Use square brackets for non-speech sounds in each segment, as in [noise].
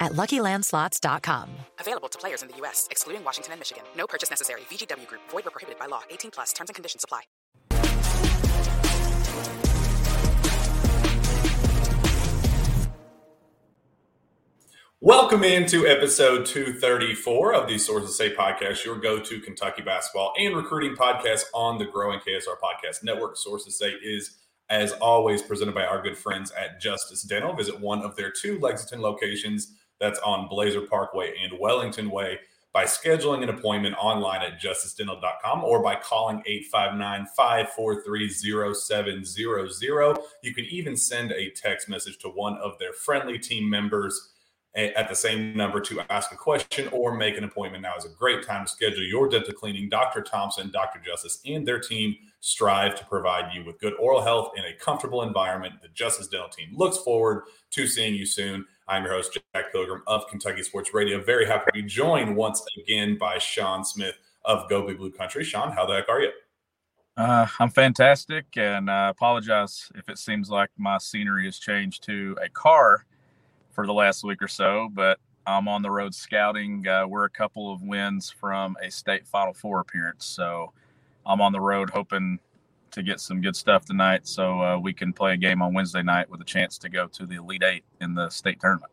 at LuckyLandSlots.com. Available to players in the U.S., excluding Washington and Michigan. No purchase necessary. VGW Group. Void where prohibited by law. 18 plus. Terms and conditions apply. Welcome into episode 234 of the Sources Say podcast, your go to Kentucky basketball and recruiting podcast on the growing KSR podcast network. Sources Say is, as always, presented by our good friends at Justice Dental. Visit one of their two Lexington locations that's on Blazer Parkway and Wellington Way by scheduling an appointment online at justicedental.com or by calling 859 543 0700. You can even send a text message to one of their friendly team members at the same number to ask a question or make an appointment. Now is a great time to schedule your dental cleaning. Dr. Thompson, Dr. Justice, and their team strive to provide you with good oral health in a comfortable environment. The Justice Dental team looks forward to seeing you soon. I'm your host, Jack Pilgrim of Kentucky Sports Radio. Very happy to be joined once again by Sean Smith of Go Big Blue Country. Sean, how the heck are you? Uh, I'm fantastic, and I apologize if it seems like my scenery has changed to a car for the last week or so, but I'm on the road scouting. Uh, we're a couple of wins from a state Final Four appearance, so I'm on the road hoping to get some good stuff tonight, so uh, we can play a game on Wednesday night with a chance to go to the Elite Eight in the state tournament.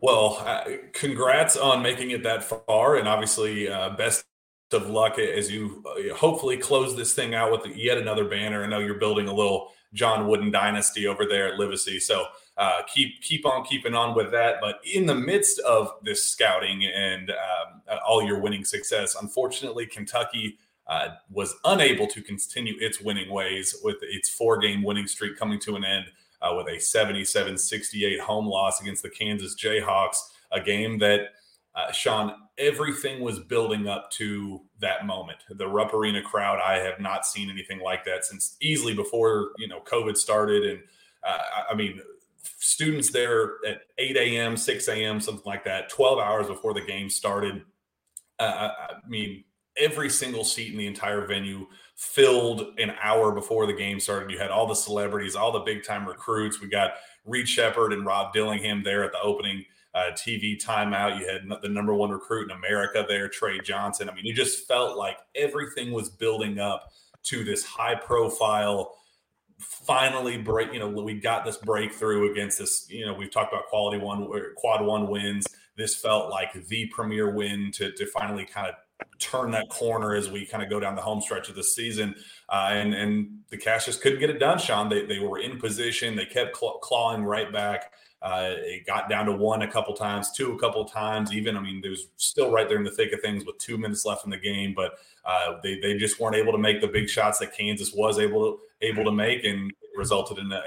Well, uh, congrats on making it that far, and obviously, uh, best of luck as you uh, hopefully close this thing out with yet another banner. I know you're building a little John Wooden dynasty over there at Livesey, so uh, keep keep on keeping on with that. But in the midst of this scouting and um, all your winning success, unfortunately, Kentucky uh, was unable to continue its winning ways with its four game winning streak coming to an end uh, with a 77 68 home loss against the Kansas Jayhawks, a game that uh, Sean, everything was building up to that moment. The Rupp Arena crowd, I have not seen anything like that since easily before you know COVID started. And uh, I mean, students there at 8 a.m., 6 a.m., something like that, 12 hours before the game started. Uh, I mean, every single seat in the entire venue filled an hour before the game started. You had all the celebrities, all the big time recruits. We got Reed Sheppard and Rob Dillingham there at the opening uh, TV timeout. You had the number one recruit in America there, Trey Johnson. I mean, you just felt like everything was building up to this high profile finally break you know we got this breakthrough against this you know we've talked about quality one quad one wins this felt like the premier win to, to finally kind of turn that corner as we kind of go down the home stretch of the season uh, and and the Cats just couldn't get it done sean they, they were in position they kept clawing right back uh, it got down to one a couple times, two a couple times. Even I mean, there was still right there in the thick of things with two minutes left in the game, but uh, they they just weren't able to make the big shots that Kansas was able to able to make, and resulted in a,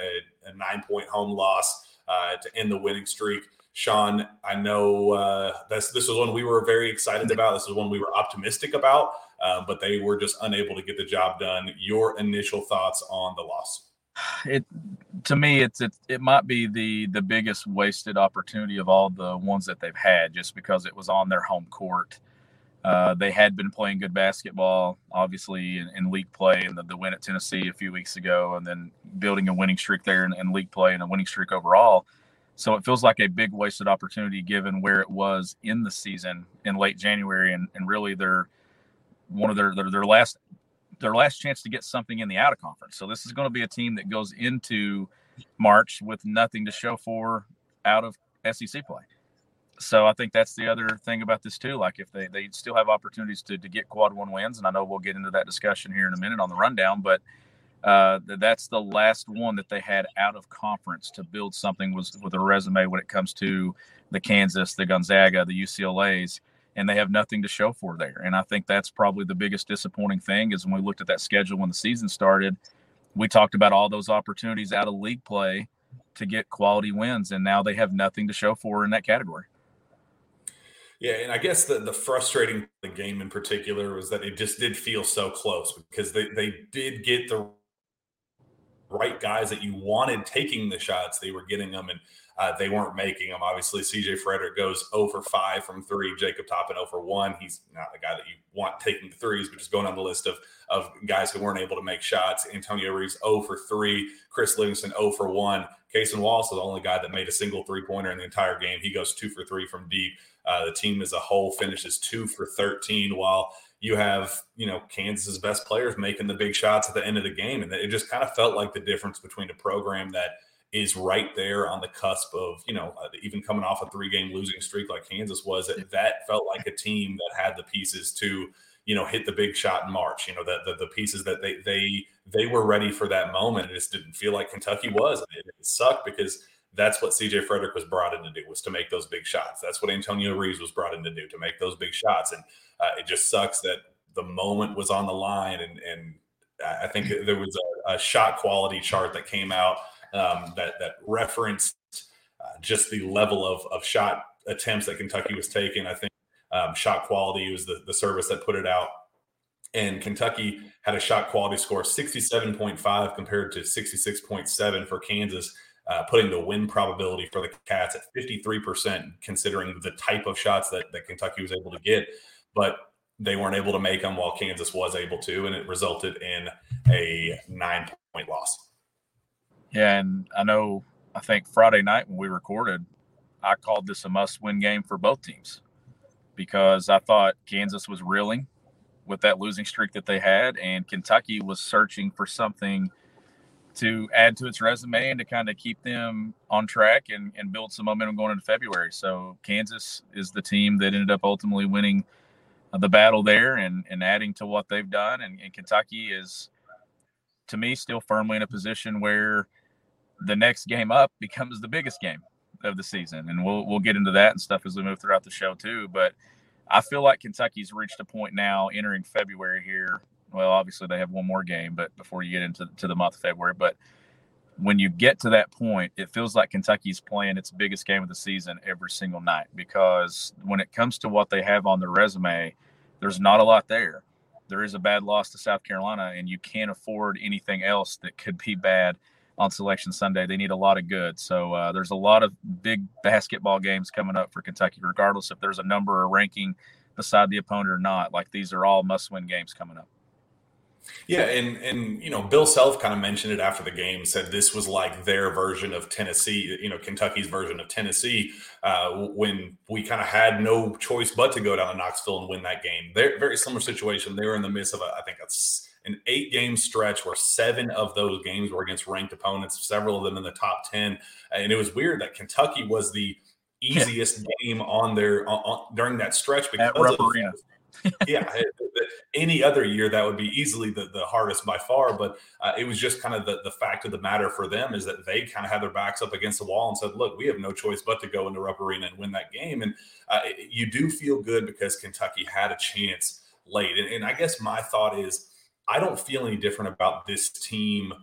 a nine point home loss uh, to end the winning streak. Sean, I know uh, this this was one we were very excited about. This is one we were optimistic about, uh, but they were just unable to get the job done. Your initial thoughts on the loss? it to me it's it, it might be the the biggest wasted opportunity of all the ones that they've had just because it was on their home court uh, they had been playing good basketball obviously in, in league play and the, the, win at tennessee a few weeks ago and then building a winning streak there in, in league play and a winning streak overall so it feels like a big wasted opportunity given where it was in the season in late january and, and really their one of their, their, their last their last chance to get something in the out of conference. So this is going to be a team that goes into March with nothing to show for out of SEC play. So I think that's the other thing about this too. Like if they, they still have opportunities to, to get quad one wins, and I know we'll get into that discussion here in a minute on the rundown, but uh, that's the last one that they had out of conference to build something was with a resume when it comes to the Kansas, the Gonzaga, the UCLA's and they have nothing to show for there. And I think that's probably the biggest disappointing thing is when we looked at that schedule when the season started, we talked about all those opportunities out of league play to get quality wins, and now they have nothing to show for in that category. Yeah, and I guess the the frustrating the game in particular was that it just did feel so close because they they did get the right guys that you wanted taking the shots. They were getting them, and uh, they weren't making them. Obviously, CJ Frederick goes over 5 from three. Jacob Toppin over 1. He's not the guy that you want taking the threes, but just going on the list of, of guys who weren't able to make shots. Antonio Reeves 0 for 3. Chris Livingston 0 for 1. Cason Wallace is the only guy that made a single three pointer in the entire game. He goes 2 for 3 from deep. Uh, the team as a whole finishes 2 for 13, while you have you know Kansas's best players making the big shots at the end of the game, and it just kind of felt like the difference between a program that is right there on the cusp of you know uh, even coming off a three game losing streak like Kansas was. That that felt like a team that had the pieces to you know hit the big shot in March. You know that the, the, pieces that they they they were ready for that moment. It just didn't feel like Kentucky was. It, it sucked because that's what CJ Frederick was brought in to do was to make those big shots. That's what Antonio Reeves was brought in to do to make those big shots. And uh, it just sucks that the moment was on the line. And, and I think there was a, a shot quality chart that came out um, that that referenced uh, just the level of of shot attempts that Kentucky was taking. I think um, shot quality was the the service that put it out. And Kentucky had a shot quality score 67.5 compared to 66.7 for Kansas uh, putting the win probability for the Cats at 53%, considering the type of shots that, that Kentucky was able to get. But they weren't able to make them while Kansas was able to, and it resulted in a nine point loss. Yeah, and I know, I think Friday night when we recorded, I called this a must win game for both teams because I thought Kansas was reeling with that losing streak that they had, and Kentucky was searching for something to add to its resume and to kind of keep them on track and, and build some momentum going into February. So Kansas is the team that ended up ultimately winning uh, the battle there and, and adding to what they've done. And, and Kentucky is, to me, still firmly in a position where the next game up becomes the biggest game of the season. And we'll, we'll get into that and stuff as we move throughout the show too. But I feel like Kentucky's reached a point now entering February here well, obviously they have one more game, but before you get into to the month of February, but when you get to that point, it feels like Kentucky's playing its biggest game of the season every single night because when it comes to what they have on their resume, there's not a lot there. There is a bad loss to South Carolina, and you can't afford anything else that could be bad on Selection Sunday. They need a lot of good. So uh, there's a lot of big basketball games coming up for Kentucky, regardless if there's a number or ranking beside the opponent or not. Like these are all must win games coming up. Yeah, and and you know, Bill Self kind of mentioned it after the game. Said this was like their version of Tennessee, you know, Kentucky's version of Tennessee, uh, when we kind of had no choice but to go down to Knoxville and win that game. They're very similar situation. They were in the midst of, a, I think, it's an eight game stretch where seven of those games were against ranked opponents, several of them in the top ten, and it was weird that Kentucky was the easiest game on their on, during that stretch because of, [laughs] yeah, any other year that would be easily the, the hardest by far. But uh, it was just kind of the, the fact of the matter for them is that they kind of had their backs up against the wall and said, "Look, we have no choice but to go into Rupp Arena and win that game." And uh, you do feel good because Kentucky had a chance late. And, and I guess my thought is, I don't feel any different about this team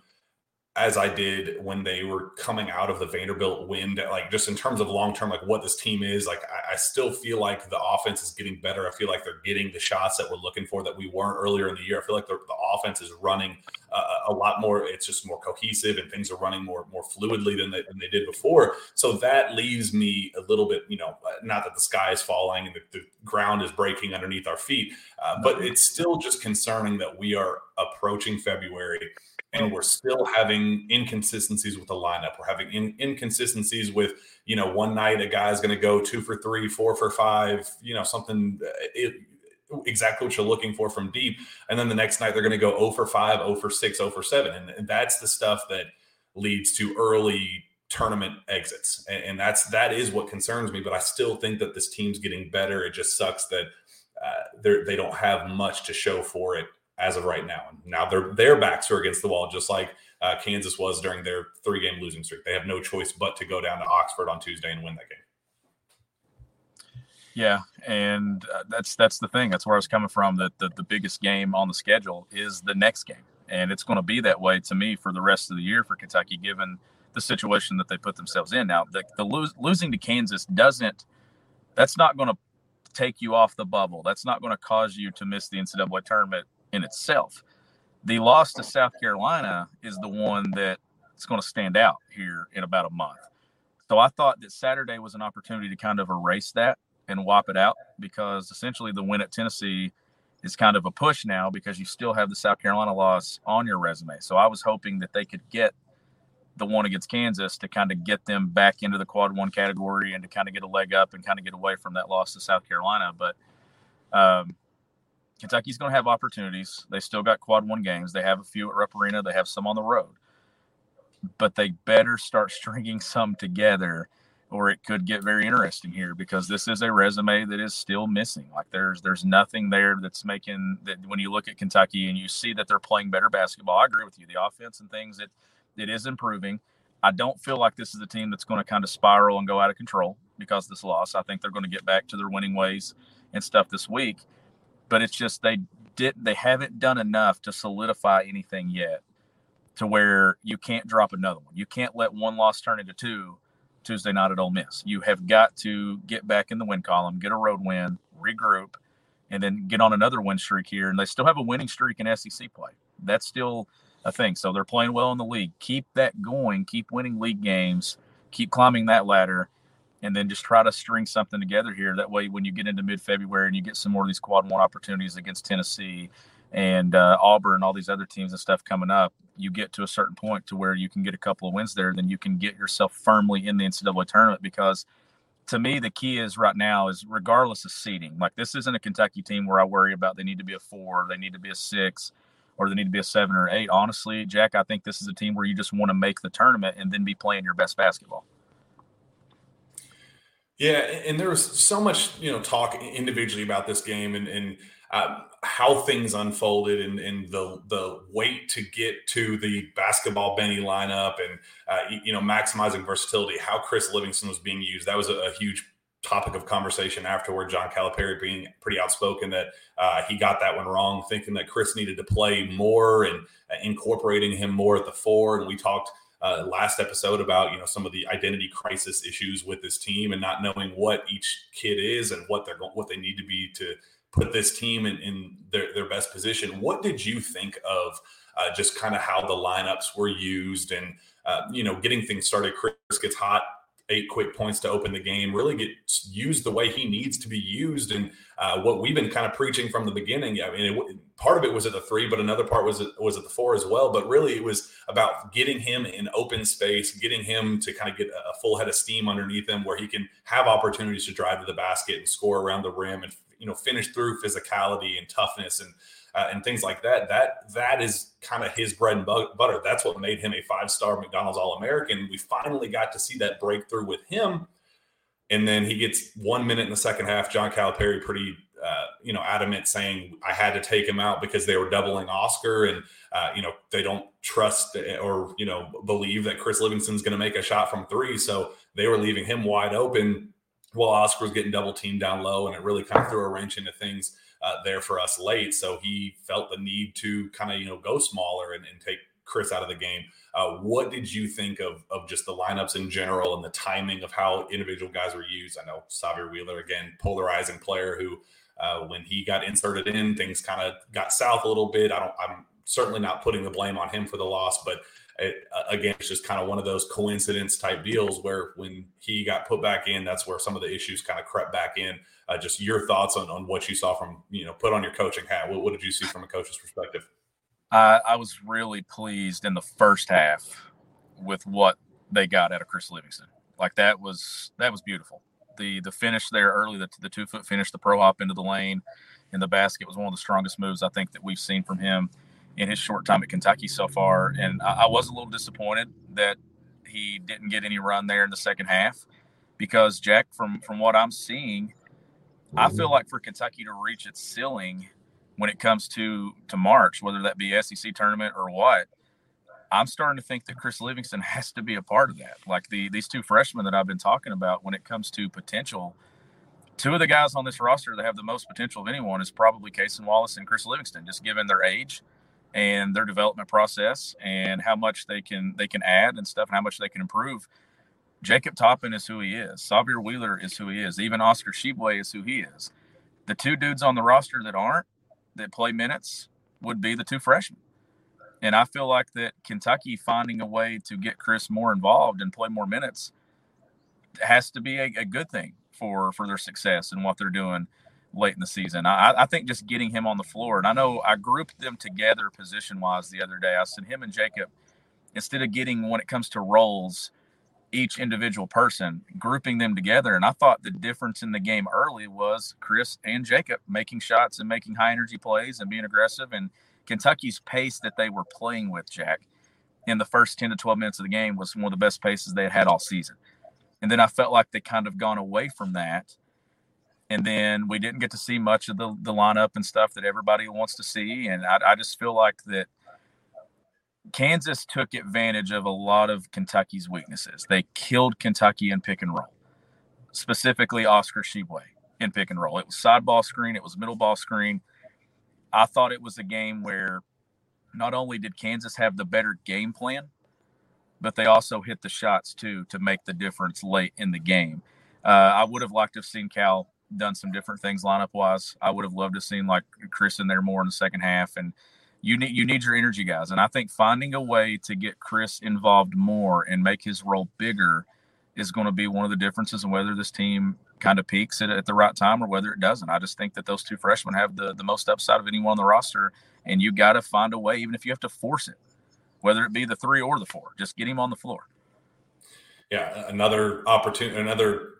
as I did when they were coming out of the Vanderbilt win, like just in terms of long term, like what this team is, like I, I, still feel like the offense is getting better. I feel like they're getting the shots that we're looking for that we weren't earlier in the year. I feel like the, the offense is running uh, a lot more. It's just more cohesive and things are running more more fluidly than they, than they did before. So that leaves me a little bit, you know, not that the sky is falling and the, the ground is breaking underneath our feet, uh, but it's still just concerning that we are approaching February and we're still having inconsistencies with the lineup. We're having in, inconsistencies with, you know, one night a guy's going to go two for three, four for five, you know, something uh, it, exactly what you're looking for from deep. And then the next night they're going to go 0 for 5, 0 for 6, 0 for 7. And, that's the stuff that leads to early tournament exits. And, and, that's that is what concerns me. But I still think that this team's getting better. It just sucks that uh, they don't have much to show for it as of right now. And now their their backs are against the wall, just like uh, Kansas was during their three game losing streak. They have no choice but to go down to Oxford on Tuesday and win that game. Yeah, and uh, that's that's the thing. That's where I was coming from. That the, the biggest game on the schedule is the next game, and it's going to be that way to me for the rest of the year for Kentucky, given the situation that they put themselves in. Now, the, the lose, losing to Kansas doesn't. That's not going to take you off the bubble. That's not going to cause you to miss the NCAA tournament in itself. The loss to South Carolina is the one that's going to stand out here in about a month. So I thought that Saturday was an opportunity to kind of erase that and wipe it out because essentially the win at Tennessee is kind of a push now because you still have the South Carolina loss on your resume. So I was hoping that they could get the one against Kansas to kind of get them back into the quad one category and to kind of get a leg up and kind of get away from that loss to South Carolina. But um, Kentucky's going to have opportunities. They still got quad one games. They have a few at Rupp Arena. They have some on the road, but they better start [laughs] stringing some together or it could get very interesting here because this is a resume that is still missing. Like there's there's nothing there that's making that when you look at Kentucky and you see that they're playing better basketball. I agree with you. The offense and things that it is improving. I don't feel like this is a team that's going to kind of spiral and go out of control because of this loss. I think they're going to get back to their winning ways and stuff this week. But it's just they did they haven't done enough to solidify anything yet to where you can't drop another one. You can't let one loss turn into two Tuesday night at Ole Miss. You have got to get back in the win column, get a road win, regroup, and then get on another win streak here. And they still have a winning streak in SEC play. That's still a thing. So they're playing well in the league. Keep that going. Keep winning league games. Keep climbing that ladder. And then just try to string something together here. That way, when you get into mid February and you get some more of these quad one opportunities against Tennessee and uh, Auburn and all these other teams and stuff coming up, you get to a certain point to where you can get a couple of wins there, then you can get yourself firmly in the NCAA tournament. Because to me, the key is right now is regardless of seeding. Like this isn't a Kentucky team where I worry about they need to be a four, they need to be a six, or they need to be a seven or eight. Honestly, Jack, I think this is a team where you just want to make the tournament and then be playing your best basketball. Yeah, and there was so much, you know, talk individually about this game, and, and uh, how things unfolded and, and, the the wait to get to the basketball Benny lineup and uh, you know maximizing versatility, how Chris Livingston was being used. That was a, a huge topic of conversation afterward. John Calipari being pretty outspoken that uh, he got that one wrong, thinking that Chris needed to play more and uh, incorporating him more at the four. And we talked. Uh, last episode about you know some of the identity crisis issues with this team and not knowing what each kid is and what they're what they need to be to put this team in, in their, their best position. What did you think of uh, just kind of how the lineups were used and, uh, you know, getting things started? Chris gets hot, eight quick points to open the game, really get used the way he needs to be used. And uh, what we've been kind of preaching from the beginning, I mean, it, part of it was at the three, but another part was at, was at the four as well. But really, it was about getting him in open space, getting him to kind of get a full head of steam underneath him where he can have opportunities to drive to the basket and score around the rim and you know finish through physicality and toughness and uh, and things like that. That that is kind of his bread and butter. That's what made him a five star McDonald's All American. We finally got to see that breakthrough with him, and then he gets one minute in the second half. John Calipari pretty uh, you know adamant saying I had to take him out because they were doubling Oscar and uh, you know they don't trust or you know believe that Chris Livingston's going to make a shot from three, so they were leaving him wide open while Oscar was getting double teamed down low, and it really kind of threw a wrench into things uh, there for us late. So he felt the need to kind of you know go smaller and, and take Chris out of the game. Uh, what did you think of of just the lineups in general and the timing of how individual guys were used? I know Sahvir Wheeler again, polarizing player who. Uh, when he got inserted in, things kind of got south a little bit. I don't. I'm certainly not putting the blame on him for the loss, but it, uh, again, it's just kind of one of those coincidence type deals where when he got put back in, that's where some of the issues kind of crept back in. Uh, just your thoughts on, on what you saw from, you know, put on your coaching hat. What, what did you see from a coach's perspective? Uh, I was really pleased in the first half with what they got out of Chris Livingston. Like that was that was beautiful. The the finish there early, the, the two foot finish, the pro hop into the lane in the basket was one of the strongest moves I think that we've seen from him in his short time at Kentucky so far. And I, I was a little disappointed that he didn't get any run there in the second half because Jack, from from what I'm seeing, I mm-hmm. feel like for Kentucky to reach its ceiling when it comes to to March, whether that be SEC tournament or what, I'm starting to think that Chris Livingston [laughs] has to be a part of that. Like the these two freshmen that I've been talking about when it comes to potential. Two of the guys on this roster that have the most potential of anyone is probably Cason Wallace and Chris Livingston, just given their age and their development process and how much they can they can add and stuff and how much they can improve. Jacob Toppin is who he is. Sahvir Wheeler is who he is. Even Oscar Tshiebwe is who he is. The two dudes on the roster that aren't that play minutes would be the two freshmen. And I feel like that Kentucky finding a way to get Chris more involved and play more minutes has to be a, a good thing for for their success and what they're doing late in the season. I, I think just getting him on the floor, and I know I grouped them together position wise the other day. I said him and Jacob, instead of getting when it comes to roles, each individual person, grouping them together. And I thought the difference in the game early was Chris and Jacob making shots and making high energy plays and being aggressive. And Kentucky's pace that they were playing with, Jack, in the first 10 to 12 minutes of the game was one of the best paces they had had all season. And then I felt like they kind of gone away from that. And then we didn't get to see much of the, the lineup and stuff that everybody wants to see. And I, I just feel like that Kansas took advantage of a lot of Kentucky's weaknesses. They killed Kentucky in pick and roll, specifically Oscar Tshiebwe in pick and roll. It was side ball screen, it was middle ball screen. I thought it was a game where not only did Kansas have the better game plan, but they also hit the shots too to make the difference late in the game. Uh, I would have liked to have seen Cal done some different things lineup wise. I would have loved to have seen like Chris in there more in the second half, and you need you need your energy guys. And I think finding a way to get Chris involved more and make his role bigger is going to be one of the differences in whether this team kind of peaks at, at the right time or whether it doesn't. I just think that those two freshmen have the the most upside of anyone on the roster, and you got to find a way, even if you have to force it whether it be the three or the four. Just get him on the floor. Yeah, another opportunity, another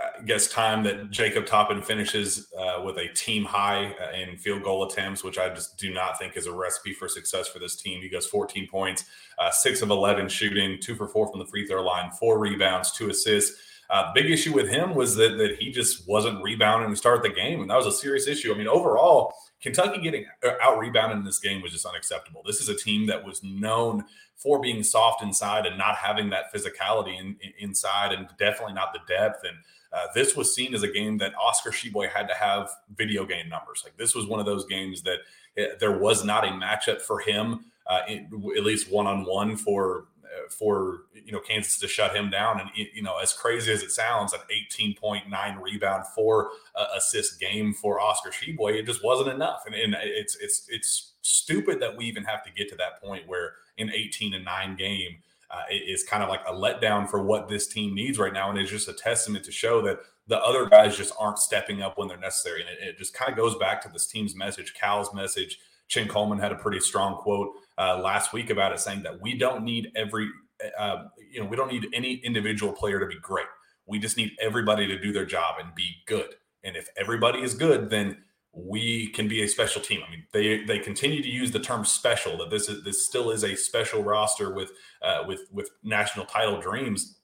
I guess time that Jacob Toppin finishes uh, with a team high uh, in field goal attempts, which I just do not think is a recipe for success for this team. He goes 14 points, uh, six of 11 shooting, two for four from the free throw line, four rebounds, two assists. Uh, big issue with him was that that he just wasn't rebounding to start the game, and that was a serious issue. I mean, overall, Kentucky getting uh, out rebounded in this game was just unacceptable. This is a team that was known for being soft inside and not having that physicality in, in, inside, and definitely not the depth. And uh, this was seen as a game that Oscar Tshiebwe had to have video game numbers. Like this was one of those games that it, eh, there was not a matchup for him, uh, in, at least one on one for for you know Kansas to shut him down. And you know, as crazy as it sounds, an 18.9 rebound, four uh, assist game for Oscar Tshiebwe, it just wasn't enough. And, and it's it's it's stupid that we even have to get to that point where an 18 and nine game. Uh, is kind of like a letdown for what this team needs right now, and it's just a testament to show that the other guys just aren't stepping up when they're necessary. And it, it just kind of goes back to this team's message, Cal's message. Chin Coleman had a pretty strong quote uh, last week about it, saying that we don't need every, uh, you know, we don't need any individual player to be great. We just need everybody to do their job and be good. And if everybody is good, then we can be a special team. I mean, they they continue to use the term special. That this is this still is a special roster with uh, with with national title dreams,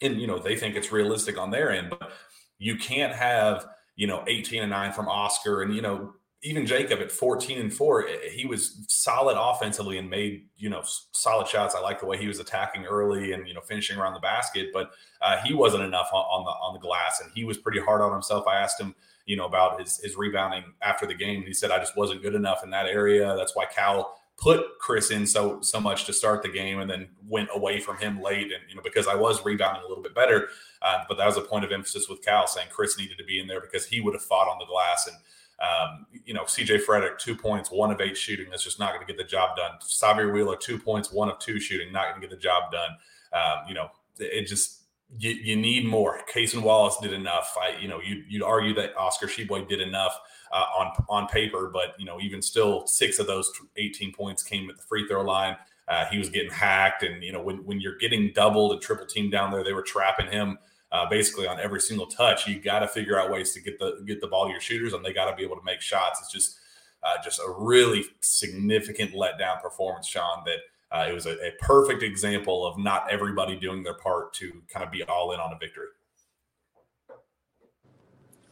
and you know they think it's realistic on their end. But you can't have you know 18 and 9 from Oscar and you know even Jacob at 14 and 4, eh, he was solid offensively and made, you know, solid shots. I like the way he was attacking early and, you know, finishing around the basket, but uh, he wasn't enough on, on, the on the glass and he was pretty hard on himself. I asked him, you know, about his his rebounding after the game. And he said I just wasn't good enough in that area. That's why Cal put Chris in so so much to start the game and then went away from him late and you know because I was rebounding a little bit better. Uh, but that was a point of emphasis with Cal saying Chris needed to be in there because he would have fought on the glass and um, you know, CJ Frederick, two points, one of eight shooting. That's just not going to get the job done. Sahvir Wheeler, two points, one of two shooting, not going to get the job done. Um, you know, it just, you, you need more. Cason Wallace did enough. I, you know, you, you'd argue that Oscar Tshiebwe did enough uh, on on paper, but you know, even still, six of those 18 points came at the free throw line. Uh, he was getting hacked, and you know, when when you're getting doubled and triple team down there, they were trapping him uh, basically on every single touch. You got to figure out ways to get the get the ball to your shooters, and they got to be able to make shots. It's just uh, just a really significant letdown performance, Sean. That uh, it was a, a, perfect example of not everybody doing their part to kind of be all in on a victory.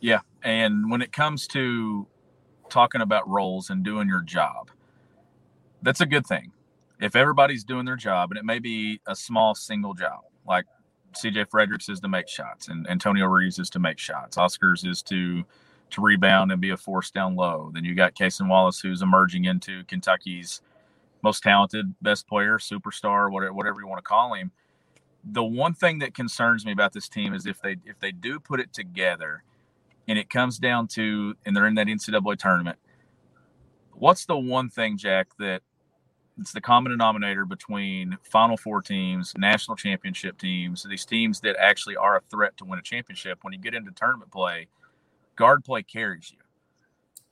Yeah, and when it comes to talking about roles and doing your job, that's a good thing. If everybody's doing their job, and it may be a small single job, like CJ Fredericks is to make shots, and Antonio Reeves is to make shots. Oscars is to to rebound and be a force down low. Then you got Cason Wallace, who's emerging into Kentucky's most talented, best player, superstar, whatever, whatever you want to call him. The one thing that concerns me about this team is if they if they do put it together, and it comes down to, and they're in that NCAA tournament. What's the one thing, Jack, that it's the common denominator between Final Four teams, national championship teams, these teams that actually are a threat to win a championship. When you get into tournament play, guard play carries you.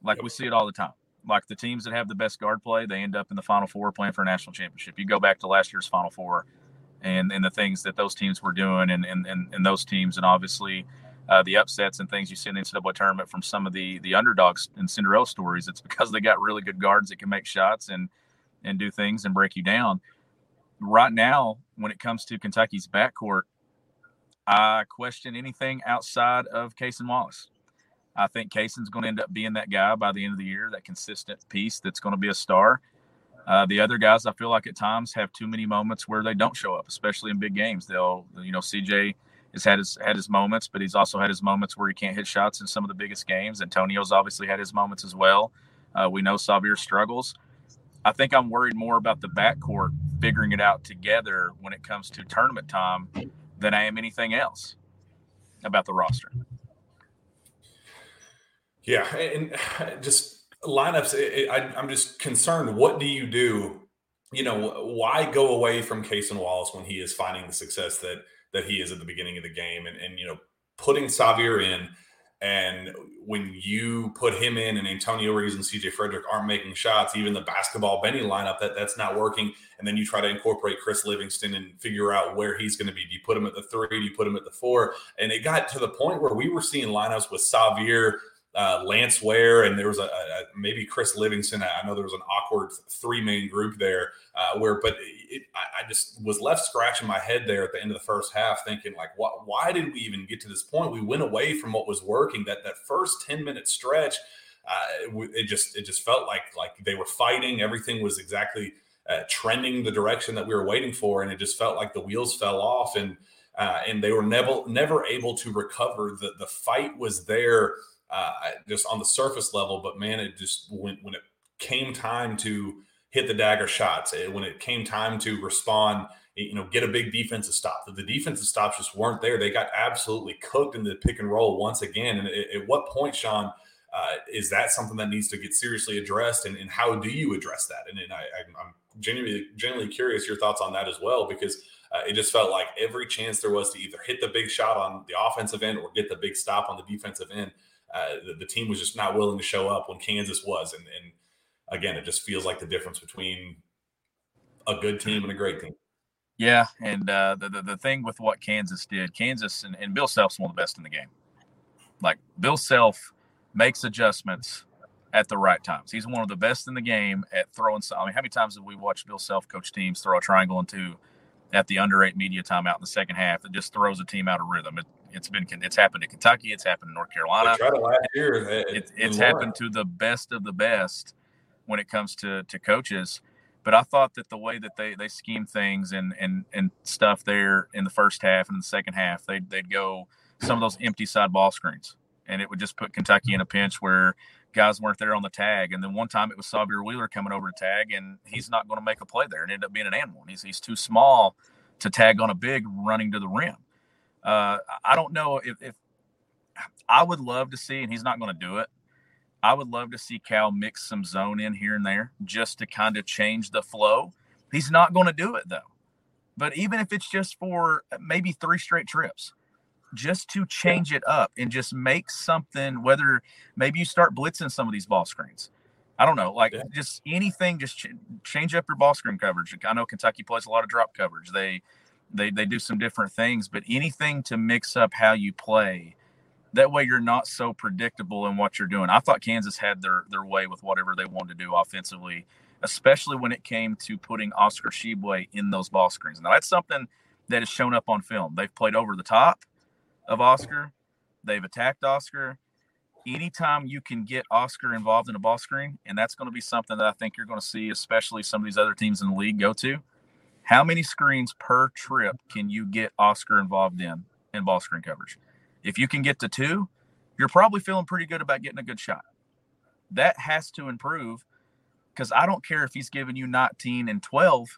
Like we see it all the time. Like the teams that have the best guard play, they end up in the Final Four playing for a national championship. You go back to last year's Final Four and, and the things that those teams were doing and, and, and, and those teams, and obviously uh, the upsets and things you see in the NCAA tournament from some of the the underdogs and Cinderella stories. It's because they got really good guards that can make shots and and do things and break you down. Right now, when it comes to Kentucky's backcourt, I question anything outside of Cason Wallace. I think Cason's going to end up being that guy by the end of the year, that consistent piece that's going to be a star. Uh, the other guys, I feel like at times have too many moments where they don't show up, especially in big games. They'll, you know, CJ has had his had his moments, but he's also had his moments where he can't hit shots in some of the biggest games. Antonio's obviously had his moments as well. Uh, we know Sahvir struggles. I think I'm worried more about the backcourt figuring it out together when it comes to tournament time than I am anything else about the roster. Yeah, and just lineups. I, am just concerned. What do you do? You know, why go away from Cason Wallace when he is finding the success that that he is at the beginning of the game, and and you know, putting Sahvir in and when you put him in and Antonio Reeves and CJ Frederick aren't making shots, even the basketball Benny lineup, that that's not working. And then you try to incorporate Chris Livingston and figure out where he's going to be. Do you put him at the three? Do you put him at the four? And it got to the point where we were seeing lineups with Sahvir, uh, Lance Ware, and there was a, a, maybe Chris Livingston. I know there was an awkward three main group there uh, where, but it, I, I, just was left scratching my head there at the end of the first half, thinking like, what? Why did we even get to this point? We went away from what was working. That that first ten minute stretch, uh, it, it, just it just felt like like they were fighting. Everything was exactly uh, trending the direction that we were waiting for, and it just felt like the wheels fell off and. Uh, and they were never never able to recover. The the fight was there, uh, just on the surface level, but man, it just when when it came time to hit the dagger shots. Eh, when it came time to respond, you know, get a big defensive stop. The defensive stops just weren't there. They got absolutely cooked in the pick and roll once again. And at what point, Sean, uh, is that something that needs to get seriously addressed? And, and how do you address that? And, and I, am genuinely, genuinely curious your thoughts on that as well, because uh, it just felt like every chance there was to either hit the big shot on the offensive end or get the big stop on the defensive end, uh, the, the, team was just not willing to show up when Kansas was. And, and again, it just feels like the difference between a good team and a great team. Yeah, and uh, the, the, the thing with what Kansas did, Kansas and, and Bill Self's one of the best in the game. Like Bill Self makes adjustments at the right times. He's one of the best in the game at throwing. I mean, how many times have we watched Bill Self coach teams throw a triangle and two at the under eight media timeout in the second half that just throws a team out of rhythm? It, has been it's happened to Kentucky. It's happened to North Carolina. last year. It, it's happened to the best of the best when it comes to to coaches. But I thought that the way that they they scheme things and and and stuff there in the first half and the second half, they'd they'd go some of those empty side ball screens, and it would just put Kentucky in a pinch where guys weren't there on the tag. And then one time it was Sahvir Wheeler coming over to tag, and he's not going to make a play there, and ended up being an and one. He's he's too small to tag on a big running to the rim. Uh, I don't know if, if I would love to see, and he's not going to do it. I would love to see Cal mix some zone in here and there just to kind of change the flow. He's not going to do it though. But even if it's just for maybe three straight trips, just to change it up and just make something, whether maybe you start blitzing some of these ball screens. I don't know, like yeah. just anything, just ch- change up your ball screen coverage. I know Kentucky plays a lot of drop coverage. They, they, they do some different things, but anything to mix up how you play that way you're not so predictable in what you're doing. I thought Kansas had their their way with whatever they wanted to do offensively, especially when it came to putting Oscar Tshiebwe in those ball screens. Now that's something that has shown up on film. They've played over the top of Oscar. They've attacked Oscar. Anytime you can get Oscar involved in a ball screen, and that's going to be something that I think you're going to see, especially some of these other teams in the league go to. How many screens per trip can you get Oscar involved in in ball screen coverage? If you can get to two, you're probably feeling pretty good about getting a good shot. That has to improve because I don't care if he's giving you 19 and 12.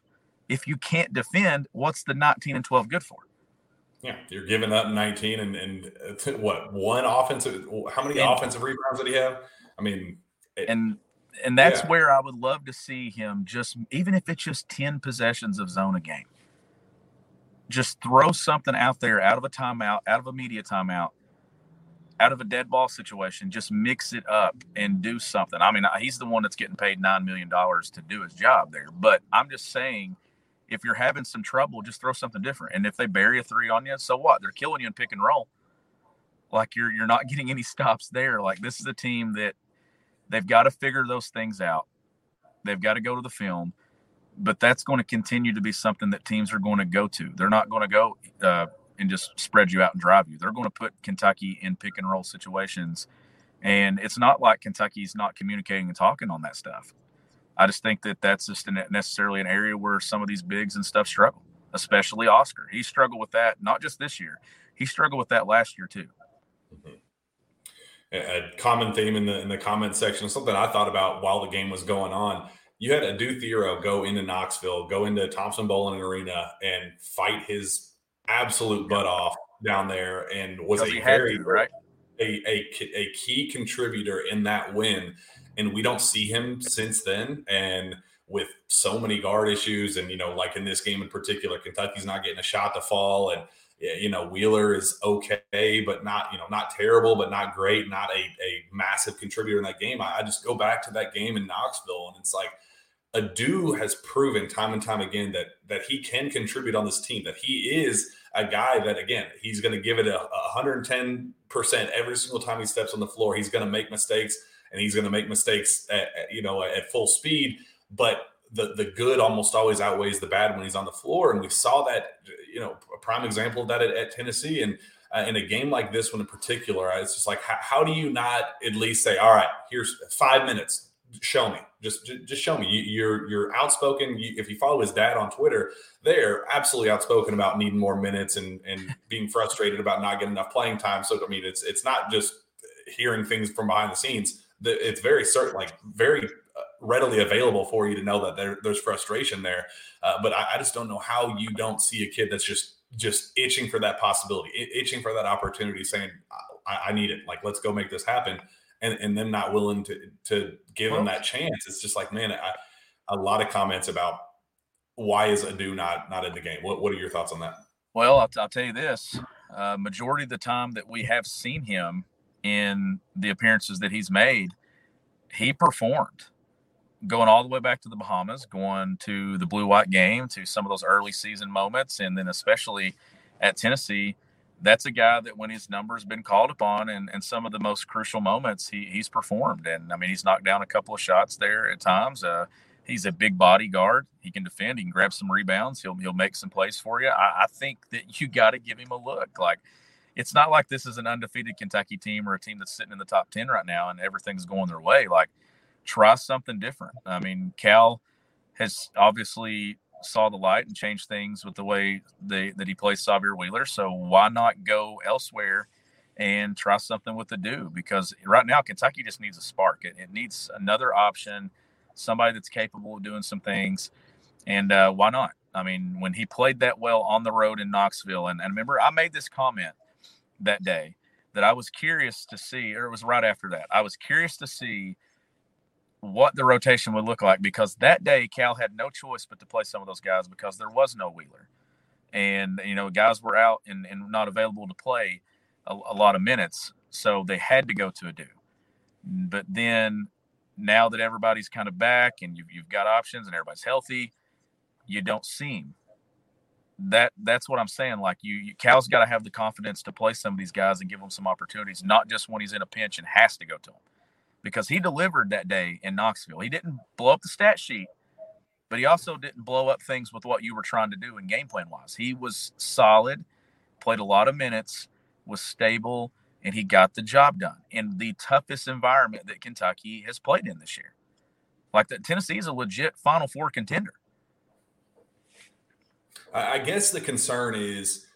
If you can't defend, what's the 19 and 12 good for? Yeah, you're giving up 19 and, and uh, [laughs] what one offensive? How many and, offensive rebounds did he have? I mean, it, and and that's yeah. where I would love to see him just even if it's just 10 possessions of zone a game. Just throw something out there out of a timeout, out of a media timeout, out of a dead ball situation, just mix it up and do something. I mean, he's the one that's getting paid $9 million to do his job there. But I'm just saying, if you're having some trouble, just throw something different. And if they bury a three on you, so what? They're killing you in pick and roll. Like you're you're not [laughs] getting any stops there. Like this is a team that they've got to figure those things out. They've got to go to the film, but that's going to continue to be something that teams are going to go to. They're not going to go uh, and just spread you out and drive you. They're going to put Kentucky in pick and roll situations. And it's not like Kentucky's not communicating and talking on that stuff. I just think that that's just necessarily an area where some of these bigs and stuff struggle, especially Oscar. He struggled with that not just this year. He struggled with that last year too. Mm-hmm. A common theme in the in the comment section, something I thought about while the game was going on. You had Adou Thiero go into Knoxville, go into Thompson-Boling Arena, and fight his absolute butt off down there, and was a very to, right a, a a key contributor in that win and we don't see him since then. And with so many guard issues, and you know, like in this game in particular, Kentucky's not getting a shot to fall, and you know, Wheeler is okay, but not you know, not terrible, but not great, not a, a massive contributor in that game. I, I just go back to that game in Knoxville, and it's like. Adou has proven time and time again that that he can contribute on this team. That he is a guy that again he's going to give it a, a 110 percent every single time he steps on the floor. He's going to make mistakes and he's going to make mistakes at, you know at full speed but the the good almost always outweighs the bad when he's on the floor. And we saw that you know a prime example of that at, at tennessee. And uh, in a game like this one in particular it's just like how, how, do you not at least say all right here's five minutes. Show me. Just just show me. You, are you're, you're outspoken. You, if you follow his dad on twitter they're absolutely outspoken about needing more minutes and and being frustrated about not getting enough playing time. So i mean it's it's not just hearing things from behind the scenes. It's very certain, like very readily available for you to know that there, there's frustration there. Uh, but I, I, just don't know how you don't see a kid that's just just itching for that possibility, itching for that opportunity, saying, I, I need it. Like, let's go make this happen. And, and then not willing to to give well, him that chance. It's just like, man, I, a lot of comments about why is Adou not not in the game. What what are your thoughts on that? Well, I'll, I'll tell you this: uh, majority of the time that we have seen him, in the appearances that he's made, he performed. Going all the way back to the Bahamas, going to the blue white game, to some of those early season moments, and then especially at Tennessee, that's a guy that when his number's been called upon and, and some of the most crucial moments, he, he's performed. And I mean, he's knocked down a couple of shots there at times. Uh, he's a big body guard. He can defend. He can grab some rebounds. He'll he'll make some plays for you. I, I think that you got to give him a look. Like it's not like this is an undefeated Kentucky team or a team that's sitting in the top 10 right now and everything's going their way. Like, try something different. I mean, Cal has obviously saw the light and changed things with the way they, that he plays Sahvir Wheeler. So why not go elsewhere and try something with the do? Because right now Kentucky just needs a spark. It, it needs another option, somebody that's capable of doing some things. And uh, why not? I mean, when he played that well on the road in Knoxville, and, and remember, I made this comment that day that I was curious to see, or it was right after that. I was curious to see what the rotation would look like because that day Cal had no choice but to play some of those guys because there was no Wheeler. And, you know, guys were out and, and not available to play a, a lot of minutes. So they had to go to Adou. But then now that everybody's kind of back and you've, you've got options and everybody's healthy, you don't seem that that's what I'm saying. Like you, you Cal's got to have the confidence to play some of these guys and give them some opportunities, not just when he's in a pinch and has to go to them, because he delivered that day in Knoxville. He didn't blow up the stat sheet, but he also didn't blow up things with what you were trying to do in game plan wise. He was solid, played a lot of minutes, was stable, and he got the job done in the toughest environment that Kentucky has played in this year. Like that, Tennessee is a legit Final Four contender. I guess the concern is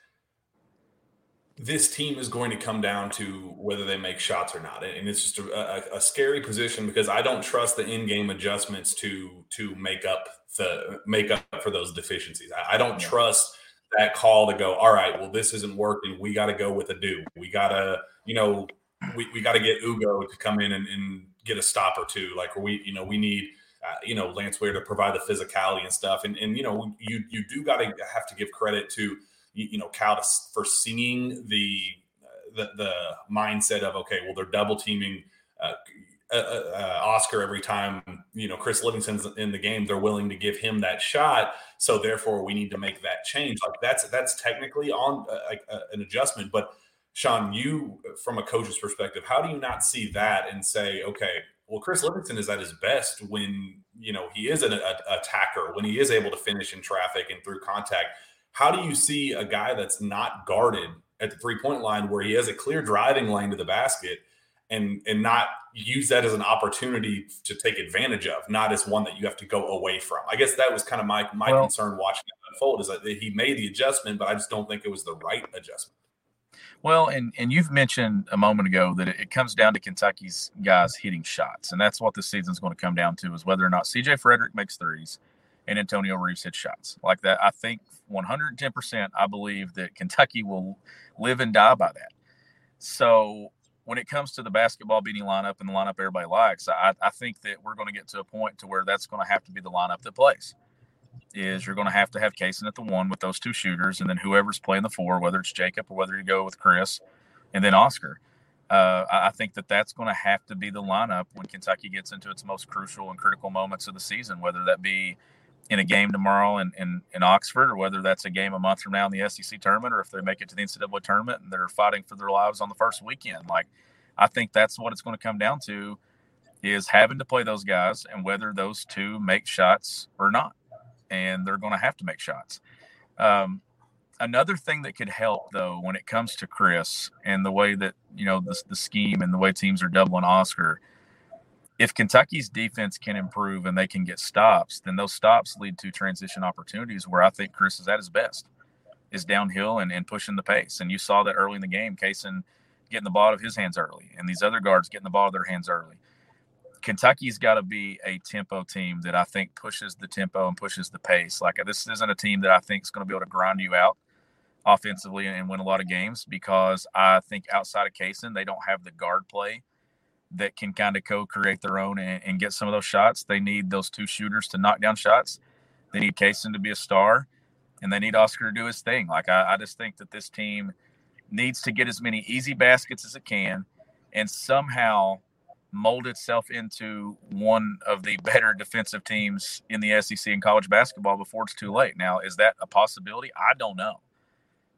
this team is going to come down to whether they make shots or not, and it's just a, a, a scary position because I don't trust the in-game adjustments to to make up the make up for those deficiencies. I, I don't trust that Cal to go, all right, well, this isn't working. We got to go with Adou. We got to, you know, we, we got to get Ugo to come in and, and, get a stop or two. Like we, you know, we need, uh, you know, Lance Ware to provide the physicality and stuff. And, and you know, you you do got to have to give credit to, you, you know, Cal to, for seeing the, the, the mindset of, okay, well, they're double teaming uh, uh, uh, Oscar every time you know Chris Livingston's in the game, they're willing to give him that shot. So therefore, we need to make that change. Like that's that's technically on uh, uh, an adjustment. But Sean, you from a coach's perspective, how do you not see that and say, okay, well, Chris Livingston is at his best when you know he is an a, attacker, when he is able to finish in traffic and through contact. How do you see a guy that's not guarded at the three point line where he has a clear driving lane to the basket? and and not use that as an opportunity to take advantage of, not as one that you have to go away from. I guess that was kind of my my well, concern watching it unfold is that he made the adjustment, but I just don't think it was the right adjustment. Well, and and you've mentioned a moment ago that it, comes down to Kentucky's guys hitting shots, and that's what the season's going to come down to is whether or not CJ Fredrick makes threes and Antonio Reeves hits shots like that. I think 110%. I believe that Kentucky will live and die by that. So when it comes to the basketball beating lineup and the lineup everybody likes, I, I think that we're going to get to a point to where that's going to have to be the lineup that plays. Is you're going to have to have Cason at the one with those two shooters, and then whoever's playing the four, whether it's Jacob or whether you go with Chris, and then Oscar. Uh, I think that that's going to have to be the lineup when Kentucky gets into its most crucial and critical moments of the season, whether that be in a game tomorrow in, in, in Oxford, or whether that's a game a month from now in the SEC tournament, or if they make it to the NCAA tournament and they're fighting for their lives on the first weekend. Like, I think that's what it's going to come down to is having to play those guys and whether those two make shots or not. And they're going to have to make shots. Um, another thing that could help, though, when it comes to Chris and the way that, you know, the, the scheme and the way teams are doubling Oscar – if Kentucky's defense can improve and they can get stops, then those stops lead to transition opportunities where I think Chris is at his best, is downhill and, and pushing the pace. And you saw that early in the game, Cason getting the ball out of his hands early, and these other guards getting the ball out of their hands early. Kentucky's got to be a tempo team that I think pushes the tempo and pushes the pace. Like this isn't a team that I think is going to be able to grind you out offensively and win a lot of games because I think outside of Cason, they don't have the guard play that can kind of co-create their own and, and, get some of those shots. They need those two shooters to knock down shots. They need Cason to be a star, and they need Oscar to do his thing. Like I, I just think that this team needs to get as many easy baskets as it can, and somehow mold itself into one of the [laughs] better defensive teams in the SEC in college basketball before it's too late. Now, is that a possibility? I don't know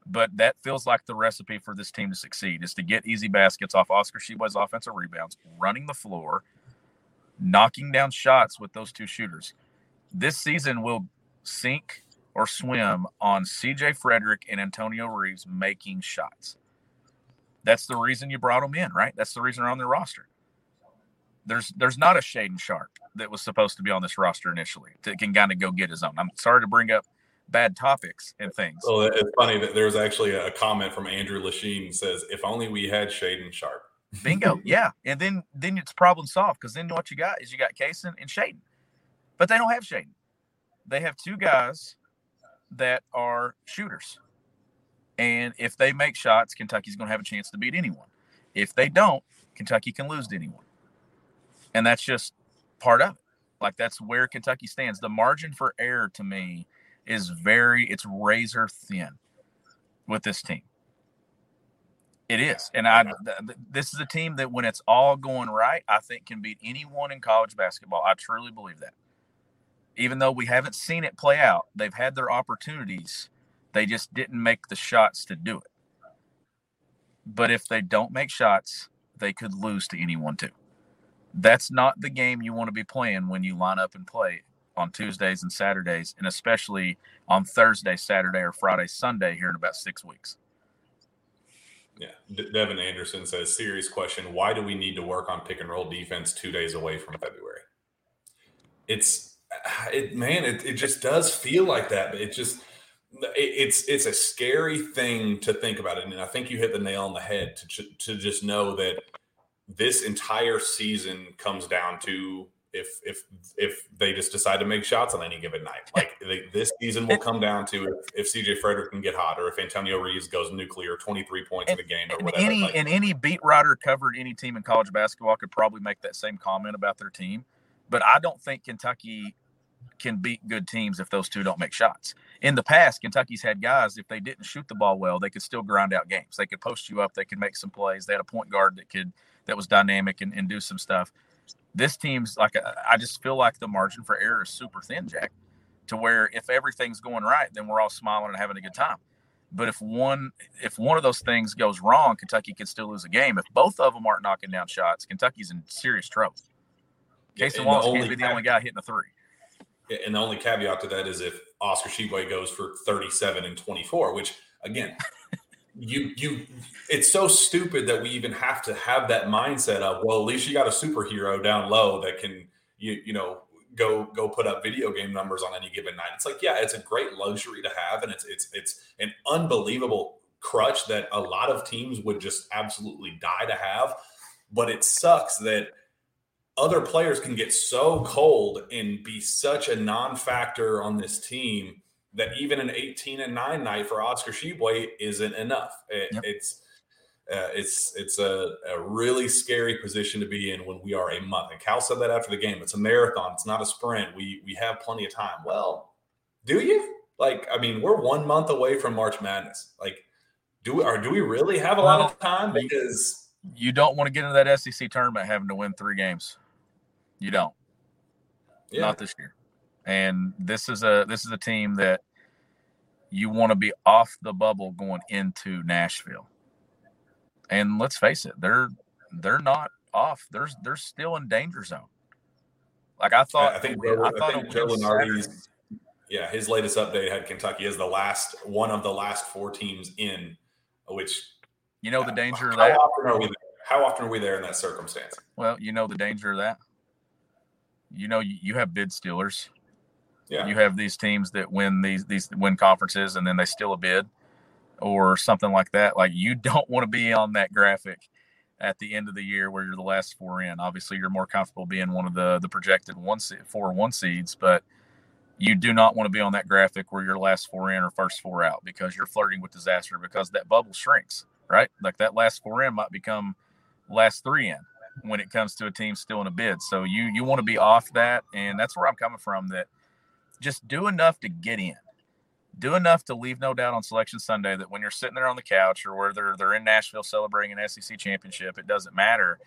but that feels like the recipe for this team to succeed is to get easy baskets off Oscar Tshiebwe's offensive rebounds, running the floor, knocking down shots with those two shooters. This season will sink or swim on CJ Fredrick and Antonio Reeves making shots. That's the reason you brought them in, right? That's the reason they're on the roster. There's there's not a Shaedon Sharpe that was supposed to be on this roster initially that can kind of go get his own. I'm sorry to bring up bad topics and things. Well, it's funny that there was actually a comment from Andrew Lachine says, "If only we had Shaedon Sharpe." Bingo, [laughs] yeah, and then then it's problem solved because then what you got is you got Cason and Shaedon, but they don't have Shaedon. They have two guys that are shooters, and if they make shots, Kentucky's going to have a chance to beat anyone. If they don't, Kentucky can lose to anyone, and that's just part of it. Like that's where Kentucky stands. The margin for error to me is very it's razor thin with this team. It is, and I th- this is a team that when it's all going right, I think can beat anyone in college basketball. I truly believe that. Even though we haven't seen it play out, they've had their opportunities. They just didn't make the shots to do it. But if they don't make shots, they could lose to anyone too. That's not the game you want to be playing when you line up and play on Tuesdays and Saturdays, and especially on Thursday, Saturday, or Friday, Sunday here in about six weeks. Yeah. De- Devin Anderson says, serious question. Why do we need to work on pick and roll defense two days away from February? It's, uh, it, man, it, it just does feel like that. But it just, it, it's, it's a scary thing to think about it. And I think you hit the nail on the head to, to just know that this entire season comes down to if if if they just decide to make shots on any given night. Like [laughs] they, this season will come down to if, if CJ Fredrick can get hot or if Antonio Reeves goes nuclear, twenty three points and, in the game or whatever. Any like, and any beat writer covered any team in college basketball could probably make that same comment about their team. But I don't think Kentucky can beat good teams if those two don't make shots. In the past, Kentucky's had guys if they didn't shoot the ball well, they could still grind out games. They could post you up, they could make some plays. They had a point guard that could that was dynamic and, and do some stuff. This team's like I just feel like the margin for error is super thin, Jack, to where if everything's going right, then we're all smiling and having a good time. But if one if one of those things goes wrong, Kentucky could still lose a game. If both of them aren't knocking down shots, Kentucky's in serious trouble. Cason Wallace can't be the only guy hitting the three. And the only caveat to that is if Oscar Tshiebwe goes for 37 and 24, which again, you you it's so stupid that we even have to have that mindset of well at least you got a superhero down low that can you you know go go put up video game numbers on any given night. It's like yeah it's a great luxury to have and it's it's it's an unbelievable crutch that a lot of teams would just absolutely die to have. But it sucks that other players can get so cold and be such a non-factor on this team that even an 18 and 9 night for Oscar Tshiebwe isn't enough. It, yep. It's uh, it's it's a, a, really scary position to be in when we are a month. And Cal said that after the game. It's a marathon. It's not a sprint. We we have plenty of time. Well, do you? Like, I mean, we're one month away from March Madness. Like, do we or do we really have a well, lot of time? Because you don't want to get into that SEC tournament having to win three games. You don't. Yeah. Not this year. And this is a this is a team that you want to be off the bubble going into Nashville. And let's face it, they're they're not off. They're they're still in danger zone. Like I thought, I think, I, I think Joe yeah, his latest update had Kentucky as the last one of the last four teams in, which you know the uh, danger how of that. Often are we there? How often are we there in that circumstance? Well, you know the danger of that. You know you, you have bid stealers. Yeah. You have these teams that win these these win conferences and then they steal a bid or something like that. Like you [laughs] don't want to be on that graphic at the end of the year where you're the last four in. Obviously, you're more comfortable being one of the the projected one four one seeds, but you do not want to be on that graphic where you're last four in or first four out because you're flirting with disaster because that bubble shrinks, right? Like that last four in might become last three in when it comes to a team still in a bid. So you you want to be off that, and that's where I'm coming from. That just do enough to get in. Do enough to leave no doubt on selection Sunday that when you're sitting there on the couch or where they're in Nashville celebrating an SEC championship, it doesn't matter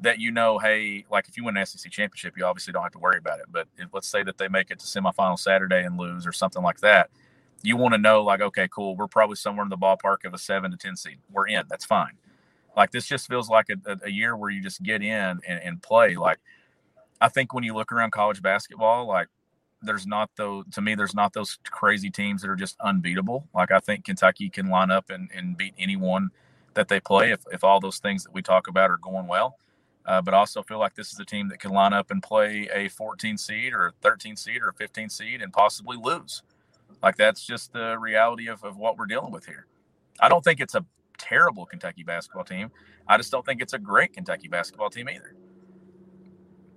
that you know, hey, like if you win an SEC championship, you obviously don't have to worry about it. But if, let's say that they make it to semifinal Saturday and lose or something like that, you want to know, like, okay, cool, we're probably somewhere in the ballpark of a seven to ten seed. We're in. That's fine. Like this just feels like a, a year where you just get in and, and play. Like I think when you look around college basketball, like there's not those to me there's not those crazy teams that are just unbeatable. Like i think kentucky can line up and, and beat anyone that they play if, if all those things that we talk about are going well. Uh, but also feel like this is a team that can line up and play a 14 seed or a 13 seed or a 15 seed and possibly lose. Like that's just the reality of, of what we're dealing with here. I don't think it's a terrible kentucky basketball team. I just don't think it's a great kentucky basketball team either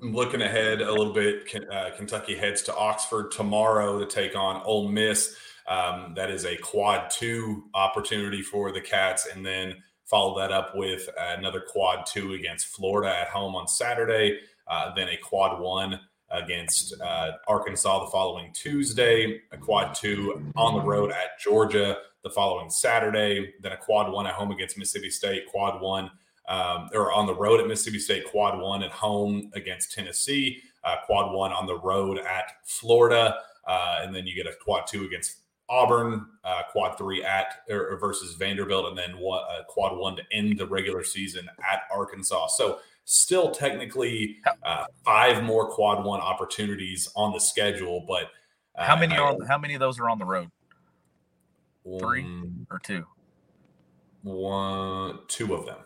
looking ahead a little bit, uh, Kentucky heads to Oxford tomorrow to take on Ole Miss. Um, that is a quad two opportunity for the Cats, and then follow that up with another quad two against Florida at home on Saturday. Uh, then a quad one against uh, Arkansas the following Tuesday. A quad two on the road at Georgia the following Saturday. Then a quad one at home against Mississippi State. Quad one um, or on the road at Mississippi State, quad one at home against Tennessee, uh, quad one on the road at Florida, uh, and then you get a quad two against Auburn, uh, quad three at or, versus Vanderbilt, and then what, uh, quad one to end the regular season at Arkansas. So still technically uh, five more quad one opportunities on the schedule, but uh, how many are how many of those are on the road? Three or two? One, two of them.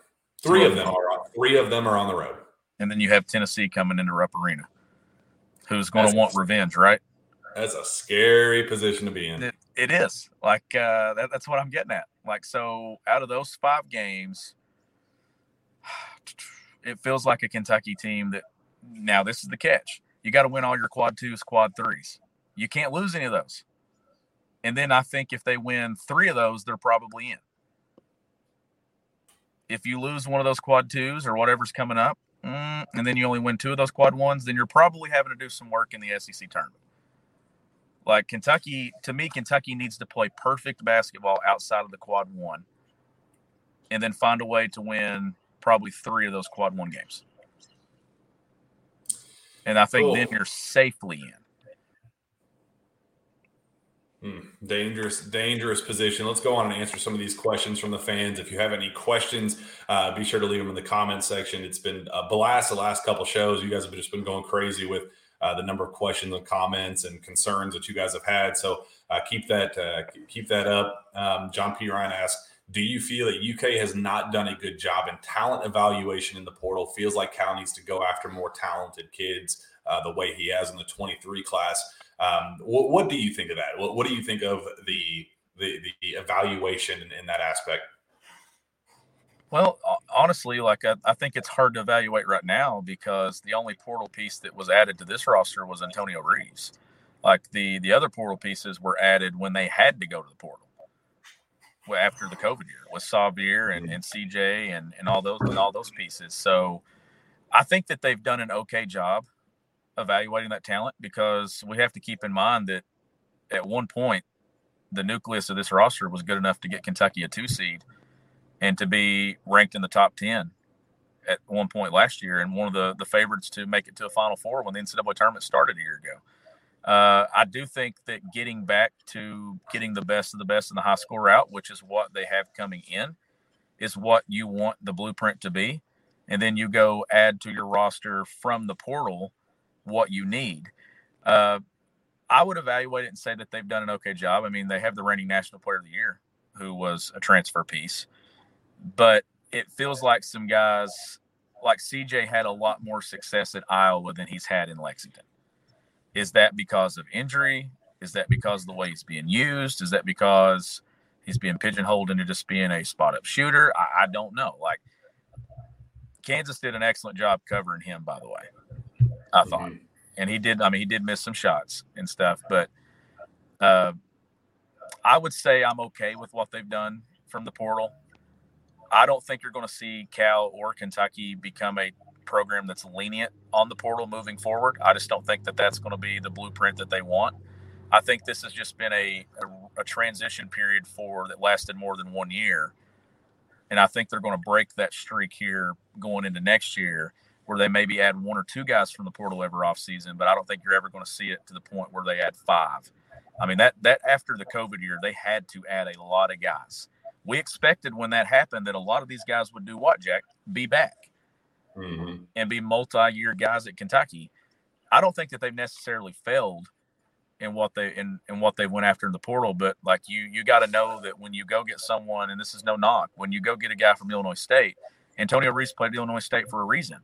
Three of them are on, three of them are on the road. And then you have Tennessee coming into Rupp Arena, who's going to want revenge, right? That's a scary position to be in. it, it is. Like uh, that, that's what I'm getting at. Like so, out of those five games, [sighs] it feels like a Kentucky team that. Now this is the catch. you got to win all your quad twos, quad threes. You can't lose any of those. And then I think if they win three of those, they're probably in. If you lose one of those quad twos or whatever's coming up, mm, and then you only win two of those quad ones, then you're probably having to do some work in the SEC tournament. Like Kentucky, to me, Kentucky needs to play perfect basketball outside of the quad one and then find a way to win probably three of those quad one games. And I think cool. then you're safely in. Hmm. Dangerous, dangerous position. Let's go on and answer some of these questions from the fans. If you have any questions, uh, be sure to leave them in the comment section. It's been a blast the last couple shows. You guys have just been going crazy with uh, the number of questions and comments and concerns that you guys have had. So uh, keep that uh, keep that up. Um, John P. Ryan asks, "Do you feel that UK has not done a good job in talent evaluation in the portal? Feels like Cal needs to go after more talented kids uh, the way he has in the 23 class." Um, what, what, do you think of that? What, what, do you think of the the, the evaluation in, in that aspect? Well, honestly, like I, I, think it's hard to evaluate right now because the only portal piece that was added to this roster was Antonio Reeves. Like the the other portal pieces were added when they had to go to the portal after the COVID year with Sahvir and, and CJ and, and all those and all those pieces. So I think that they've done an okay job evaluating that talent because we have to keep in mind that at one point the nucleus of this roster was good enough to get Kentucky a two seed and to be ranked in the top 10 at one point last year and one of the, the favorites to make it to a final four when the NCAA tournament started a year ago. Uh, I do think that getting back to getting the best of the best in the high school route, which is what they have coming in, is what you want the blueprint to be. And then you go add to your roster from the portal what you need. Uh, I would evaluate it and say that they've done an okay job. I mean, they have the reigning national player of the year, who was a transfer piece, but it feels like some guys like CJ had a lot more success at Iowa than he's had in Lexington. Is that because of injury? Is that because of the way he's being used? Is that because he's being pigeonholed into just being a spot up shooter? I, I don't know. Like Kansas did an excellent job covering him, by the way. I thought. Mm-hmm. And he did, I mean, he did miss some shots and stuff, but uh, I would say I'm okay with what they've done from the portal. I don't think you're going to see Cal or Kentucky become a program that's lenient on the portal moving forward. I just don't think that that's going to be the blueprint that they want. I think this has just been a, a, a transition period for that lasted more than one year. And I think they're going to break that streak here going into next year where they maybe add one or two guys from the portal every offseason, but I don't think you're ever going to see it to the point where they add five. I mean, that that after the COVID year, they had to add a lot of guys. We expected when that happened that a lot of these guys would do what, Jack? Be back mm-hmm. and be multi-year guys at Kentucky. I don't think that they've necessarily failed in what they in, in what they went after in the portal, but like you you got to know that when you go get someone, and this is no knock, when you go get a guy from Illinois State, Antonio Reeves played Illinois State for a reason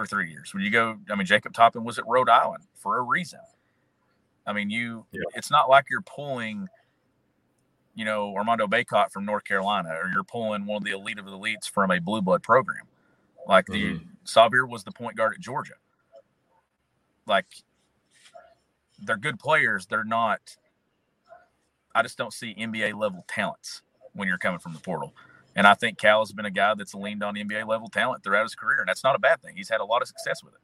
for three years. When you go, I mean, Jacob Toppin was at Rhode Island for a reason. I mean, you, yeah. it's not like you're pulling, you know, Armando Bacot from North Carolina, or you're pulling one of the elite of the elites from a blue blood program. Like the mm-hmm. Sahvir was the point guard at Georgia. Like they're good players. They're not, I just don't see NBA level talents when you're coming from the portal. And I think Cal has been a guy that's leaned on NBA level talent throughout his career, and that's not a bad thing. He's had a lot of success with it.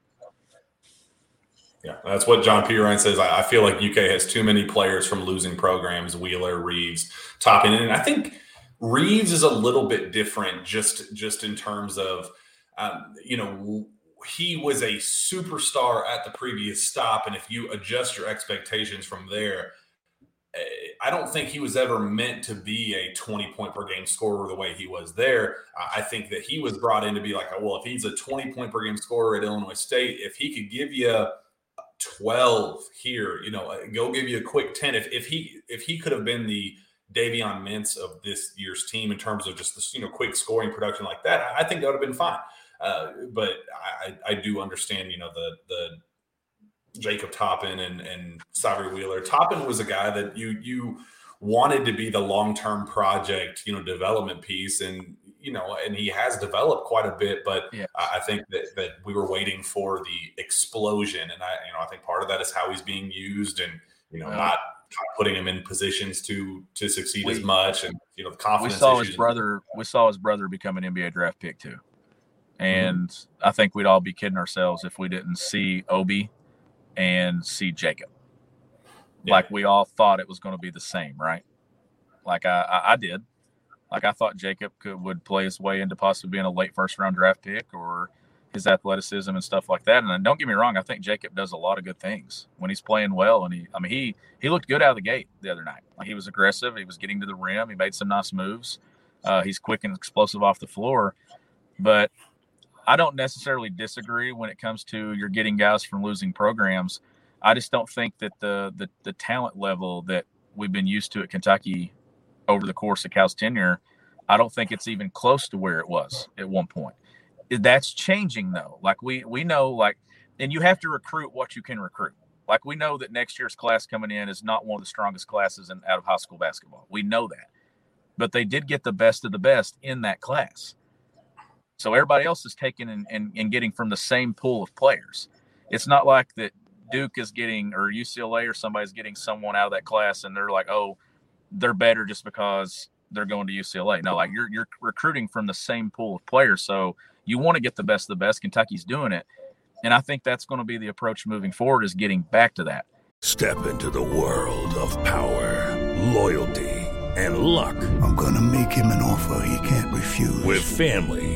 Yeah, that's what John P. Ryan says. I, feel like UK has too many players from losing programs, Wheeler, Reeves, Toppin. And I think Reeves is a little bit different just, just in terms of, um, you know, he was a superstar at the previous stop. And if you adjust your expectations from there, I don't think he was ever meant to be a 20 point per game scorer the way he was there. I think that he was brought in to be like, well, if he's a 20 point per game scorer at Illinois State, if he could give you 12 here, you know, go give you a quick 10. If, if he if he could have been the Davion Mintz of this year's team in terms of just this, you know, quick scoring production like that, I think that would have been fine. Uh, but I, I do understand, you know, the the Jacob Toppin and and Sahvir Wheeler. Toppin was a guy that you you wanted to be the long-term project, you know, development piece. And, you know, and he has developed quite a bit, but Yeah. I think that, that we were waiting for the explosion. And I, you know, I think part of that is how he's being used and, you know, Well- not putting him in positions to to succeed as much and you know the we saw his brother we saw his brother become an NBA draft pick too. Mm-hmm. And I think we'd all be kidding ourselves if we didn't see Obi and see Jacob. Yeah. Like we all thought it was going to be the same, right? Like I, I, I did. Like I thought Jacob could would play his way into possibly being a late first round draft pick or his athleticism and stuff like that. And then don't get me wrong, I think Jacob does a lot of good things when he's playing well. And he, I mean, he he looked good out of the gate the other night. Like he was aggressive. He was getting to the rim. He made some nice moves. Uh, he's quick and explosive off the floor. But I don't necessarily disagree when it comes to you're getting guys from losing programs. I just don't think that the the, the talent level that we've been used to at Kentucky over the course of Cal's tenure, I don't think it's even close to where it was at one point. That's changing though. Like we we know like and you have to recruit what you can recruit. Like we know that next year's class coming in is not one of the strongest classes in out of high school basketball. We know that. But they did get the best of the best in that class. So everybody else is taking and, and, and getting from the same pool of players. It's not like that Duke is getting or UCLA or somebody's getting someone out of that class and they're like, oh, they're better just because they're going to UCLA. No, like you're you're recruiting from the same pool of players. So you want to get the best of the best. Kentucky's doing it. And I think that's going to be the approach moving forward is getting back to that. Step into the world of power, loyalty, and luck. I'm gonna make him an offer he can't refuse. With family,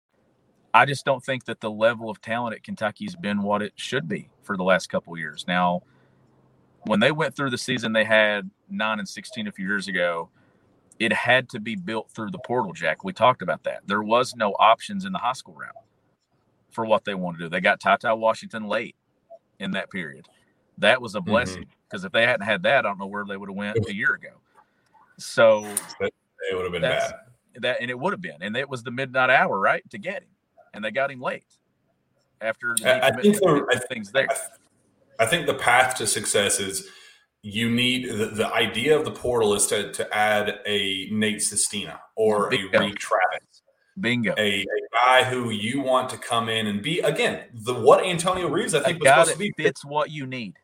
I just don't think that the level of talent at Kentucky's been what it should be for the last couple of years. Now, when they went through the season they had nine and sixteen a few years ago, it had to be built through the portal, Jack. We talked about that. There was no options in the high school round for what they wanted to do. They got Ty Ty Washington late in that period. That was a mm-hmm. blessing because if they hadn't had that, I don't know where they would have went a year ago. So it would have been bad. that, and it would have been, and it was the midnight hour, right, to get him, and they got him late after the I- I think the- to things there. I think the path to success is you need the, the idea of the portal is to to add a Nate Sestina or a Bingo. Reed Travis, Bingo. a, a guy who you want to come in and be again the what Antonio Reeves I think was supposed that to be fits what you need.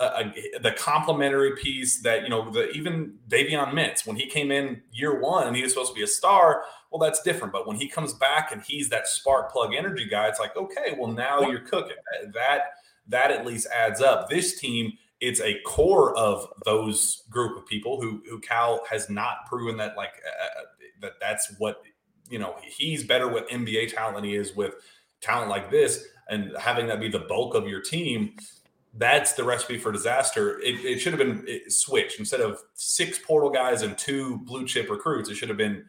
Uh, the complementary piece that you know the even Davion Mintz when he came in year one and he was supposed to be a star. Well, that's different. But when he comes back and he's that spark plug energy guy, it's like okay, well now you're cooking. That that at least adds up. This team, it's a core of those group of people who who Cal has not proven that like uh, that that's what you know he's better with NBA talent than he is with talent like this, and having that be the bulk of your team that's the recipe for disaster. It, it should have been it switched instead of six portal guys and two blue chip recruits. It should have been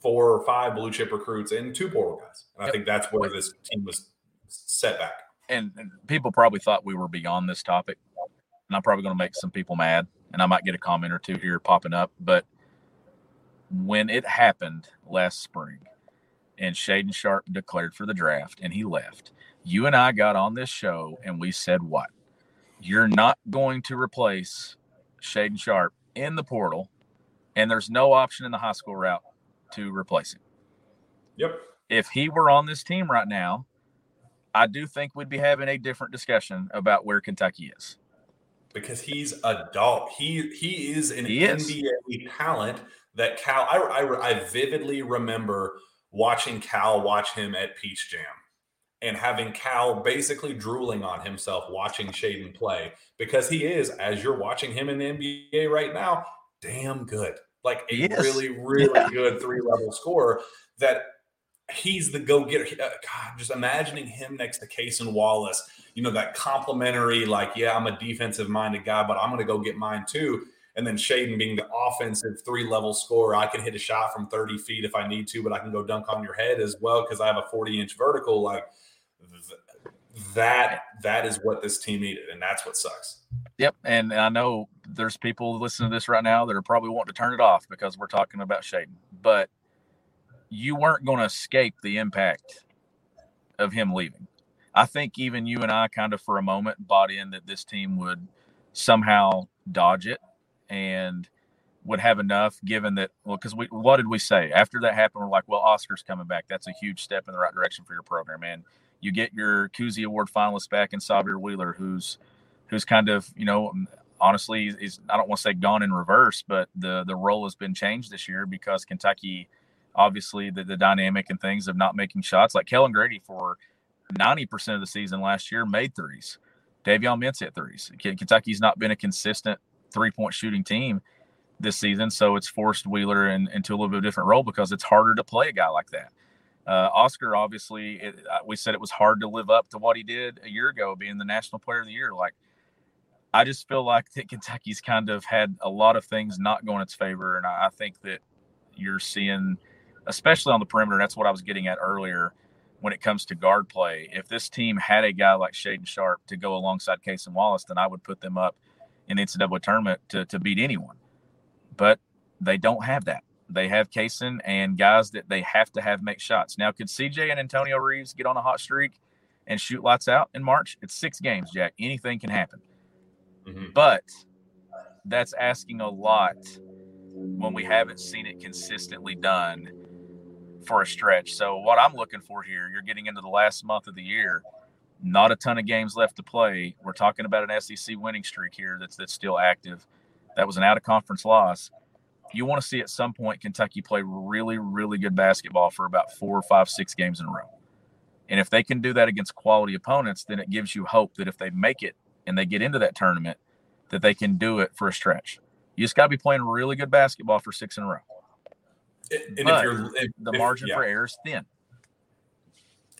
four or five blue chip recruits and two portal guys. And I think that's where this team was set back. And, and people probably thought we were beyond this topic, and I'm probably going to make some people mad, and I might get a comment or two here popping up. But when it happened last spring, and Shaedon Sharpe declared for the draft, and he left, you and I got on this show, and we said what? You're not going to replace Shaedon Sharpe in the portal, and there's no option in the high school route to replace him. Yep. If he were on this team right now, I do think we'd be having a different discussion about where Kentucky is. Because he's a dog. He he is an He is. NBA talent that Cal. I, I I vividly remember watching Cal watch him at Peach Jam and having Cal basically drooling on himself watching Shaedon play because he is, as you're watching him in the NBA right now, damn good. Like a He is. really, really Yeah. good three level scorer that he's the go getter. Uh, God, just imagining him next to Cason Wallace, you know, that complimentary, like, yeah, I'm a defensive minded guy, but I'm going to go get mine too. And then Shaedon being the offensive three level scorer. I can hit a shot from 30 feet if I need to, but I can go dunk on your head as well because I have a 40 inch vertical. Like that, that is what this team needed, and that's what sucks. Yep, and I know there's people listening to this right now that are probably wanting to turn it off because we're talking about Shaedon, but you weren't going to escape the impact of him leaving. I think even you and I kind of for a moment bought in that this team would somehow dodge it and would have enough given that well because we what did we say after that happened we're like well oscar's coming back that's a huge step in the right direction for your program and you get your Cousy award finalist back in Sahvir Wheeler who's who's kind of you know honestly is I don't want to say gone in reverse but the the role has been changed this year because Kentucky obviously the, the dynamic and things of not making shots like Kellan Grady for 90% of the season last year made threes. Davion Mintz hit threes. Kentucky's not been a consistent three point shooting team this season, so it's forced Wheeler in, into a little bit of a different role because it's harder to play a guy like that. Uh, Oscar, obviously, it, we said it was hard to live up to what he did a year ago, being the National Player of the Year. Like, I just feel like that Kentucky's kind of had a lot of things not going its favor, and I, I think that you're seeing, especially on the perimeter. That's what I was getting at earlier when it comes to guard play. If this team had a guy like Shaedon Sharpe to go alongside Cason Wallace, then I would put them up in the NCAA tournament to, to beat anyone. But they don't have that. They have Cason and guys that they have to have make shots. Now, could CJ and Antonio Reeves get on a hot streak and shoot lights out in March? It's six games, Jack. Anything can happen. Mm-hmm. But that's asking a lot when we haven't seen it consistently done for a stretch. So what I'm looking for here, you're getting into the last month of the year, not a ton of games left to play. We're talking about an SEC winning streak here that's that's still active. That was an out of conference loss. You want to see at some point Kentucky play really, really good basketball for about four or five, six games in a row. And if they can do that against quality opponents, then it gives you hope that if they make it and they get into that tournament, that they can do it for a stretch. You just got to be playing really good basketball for six in a row. And but if you're if, the margin yeah. for error is thin.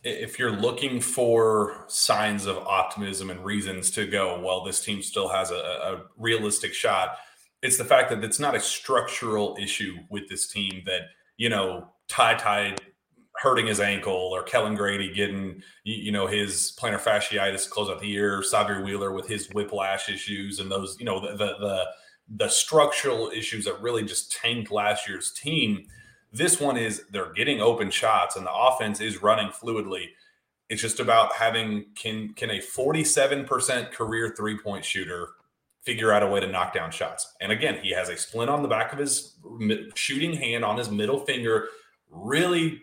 If you're looking for signs of optimism and reasons to go, well, this team still has a, a realistic shot. It's the fact that it's not a structural issue with this team that you know Ty Ty hurting his ankle or Kellan Grady getting you know his plantar fasciitis close out the year, Sahvir Wheeler with his whiplash issues and those you know the, the the the structural issues that really just tanked last year's team. This one is they're getting open shots and the offense is running fluidly. It's just about having can can a 47% career three-point shooter figure out a way to knock down shots. And again, he has a splint on the back of his shooting hand on his middle finger, really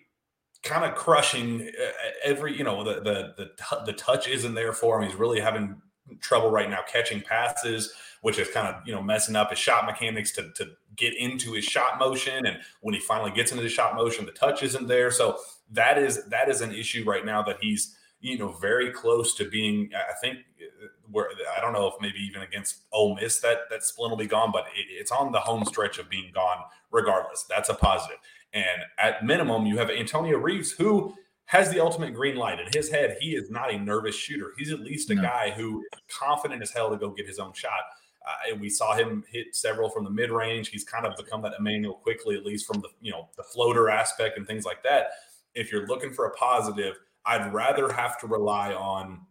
kind of crushing uh, every, you know, the the the, the touch isn't there for him. He's really having trouble right now catching passes, which is kind of you know messing up his shot mechanics to to get into his shot motion. And when he finally gets into the shot motion, the touch isn't there. So that is that is an issue right now that he's you know very close to being. I think uh, where I don't know if maybe even against Ole Miss that that splint will be gone, but it, it's on the home stretch of being gone regardless. That's a positive. And at minimum, you have Antonio Reeves, who has the ultimate green light in his head. He is not a nervous shooter. He's at least a no. guy who is confident as hell to go get his own shot. Uh, and we saw him hit several from the mid range. He's kind of become that Immanuel Quickley, at least from the you know the floater aspect and things like that. If you're looking for a positive, I'd rather have to rely on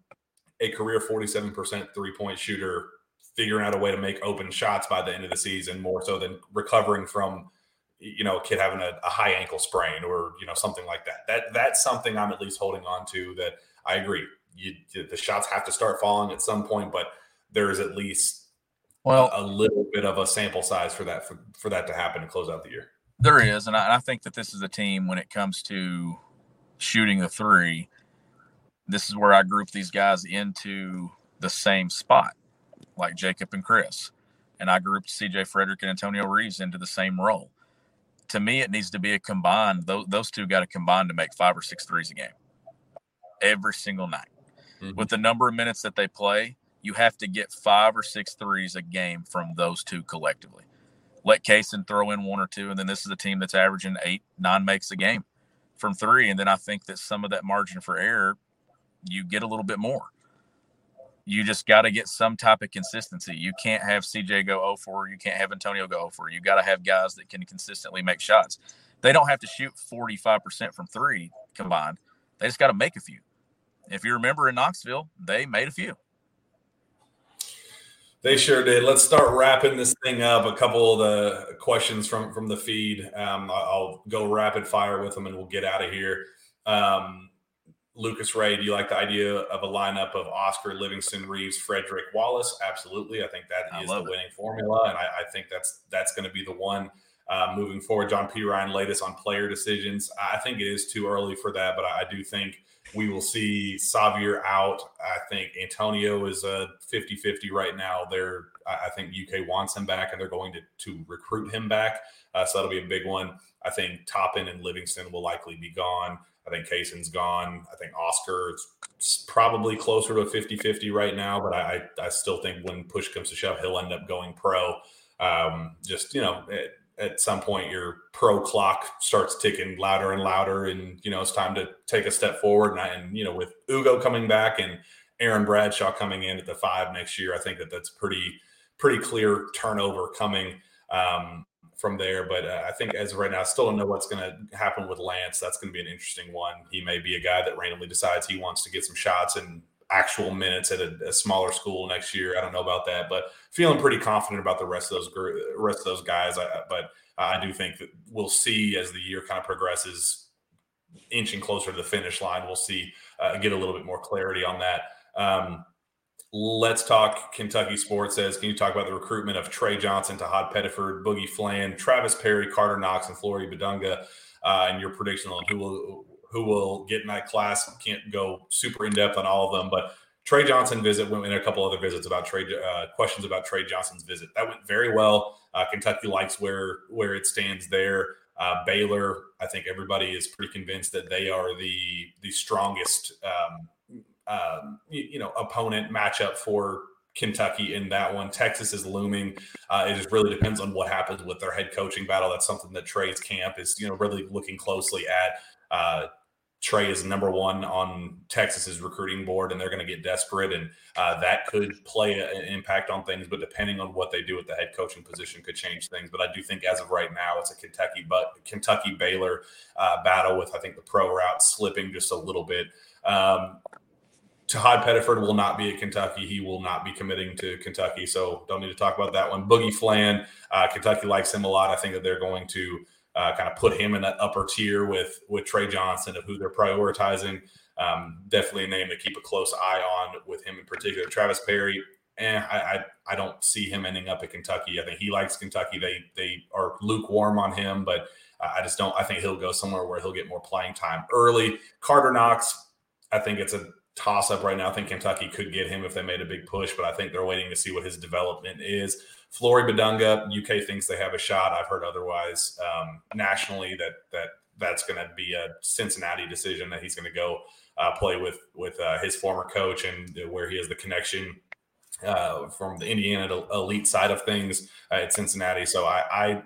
a career 47% three point shooter figuring out a way to make open shots by the end of the season more so than recovering from you know, a kid having a, a, high ankle sprain or you know something like that. That that's something I'm at least holding on to. That I agree. You, the shots have to start falling at some point, but there is at least well a, little bit of a sample size for that for, for that to happen to close out the year. There is, and I, and I think that this is a team when it comes to shooting the three. This is where I group these guys into the same spot, like Jacob and Chris, and I grouped C.J. Fredrick and Antonio Reeves into the same role to me, it needs to be a combined. Those, those two got to combine to make five or six threes a game every single night. Mm-hmm. With the number of minutes that they play, you have to get five or six threes a game from those two collectively. Let Cason throw in one or two, and then this is a team that's averaging eight, nine makes a game from three. And then I think that some of that margin for error, you get a little bit more. you just got to get some type of consistency. You can't have CJ go 0 4. You can't have Antonio go 0 4. You got to have guys that can consistently make shots. They don't have to shoot 45% from three combined. They just got to make a few. If you remember in Knoxville, they made a few. They sure did. Let's start wrapping this thing up. A couple of the questions from from the feed. Um, I'll go rapid fire with them, and we'll get out of here. Um, Lucas Ray, do you like the idea of a lineup of Oscar, Livingston, Reeves, Fredrick, Wallace? Absolutely. I think that I is the it. winning formula, and I, I think that's that's going to be the one uh, moving forward. John P. Ryan latest on player decisions. I think it is too early for that, but I, do think we will see Sahvir out. I think Antonio is a 50 50 right now. They're, I think UK wants him back and they're going to, to recruit him back. Uh, so that'll be a big one. I think Toppin and Livingston will likely be gone. I think Cason's gone. I think Oscar is probably closer to a 50 50 right now, but I, I still think when push comes to shove, he'll end up going pro. Um, just, you know, it, at some point your pro clock starts ticking louder and louder and you know it's time to take a step forward. And, I, and you know with ugo coming back and aaron bradshaw coming in at the five next year i think that that's pretty pretty clear turnover coming um, from there. But uh, i think as of right now i still don't know what's going to happen with lance. That's going to be an interesting one. He may be a guy that randomly decides he wants to get some shots and actual minutes at a, a, smaller school next year. I don't know about that, but feeling pretty confident about the rest of those rest of those guys. I, but I do think that we'll see as the year kind of progresses, inching closer to the finish line. We'll see uh, get a little bit more clarity on that. Um, let's talk Kentucky sports. Says, can you talk about the recruitment of Trey Johnson Tahad Pettiford, Boogie Fland, Travis Perry, Carter Knox, and Flory Bidunga, uh, and your prediction on who will who will get in that class. Can't go super in depth on all of them, but Trey Johnson visit went in a couple other visits about Trey uh, questions about Trey Johnson's visit. That went very well. Uh, Kentucky likes where where it stands there. Uh, Baylor, I think everybody is pretty convinced that they are the the strongest um, um you, you, know opponent matchup for Kentucky in that one. Texas is looming. Uh, it just really depends on what happens with their head coaching battle. That's something that Trey's camp is you know really looking closely at. Trey is number one on Texas's recruiting board, and they're going to get desperate, and uh, that could play a, an impact on things. But depending on what they do at the head coaching position, could change things. But I do think as of right now, it's a Kentucky but Kentucky Baylor uh, battle with I think the pro route slipping just a little bit. Um, Tahad Pettiford will not be at Kentucky. He will not be committing to Kentucky, so don't need to talk about that one. Boogie Fland, uh, Kentucky likes him a lot. I think that they're going to uh, kind of put him in that upper tier with with Trey Johnson of who they're prioritizing. Um, definitely a name to keep a close eye on with him in particular. Travis Perry, and eh, I, I, I don't see him ending up at Kentucky. I think he likes Kentucky. They they are lukewarm on him, but I just don't. I think he'll go somewhere where he'll get more playing time early. Carter Knox, I think it's a toss up right now. I think Kentucky could get him if they made a big push, but I think they're waiting to see what his development is. Flory Bidunga, UK thinks they have a shot. I've heard otherwise um, nationally that that that's going to be a Cincinnati decision that he's going to go uh, play with with uh, his former coach and where he has the connection uh, from the Indiana elite side of things uh, at Cincinnati. So I, I,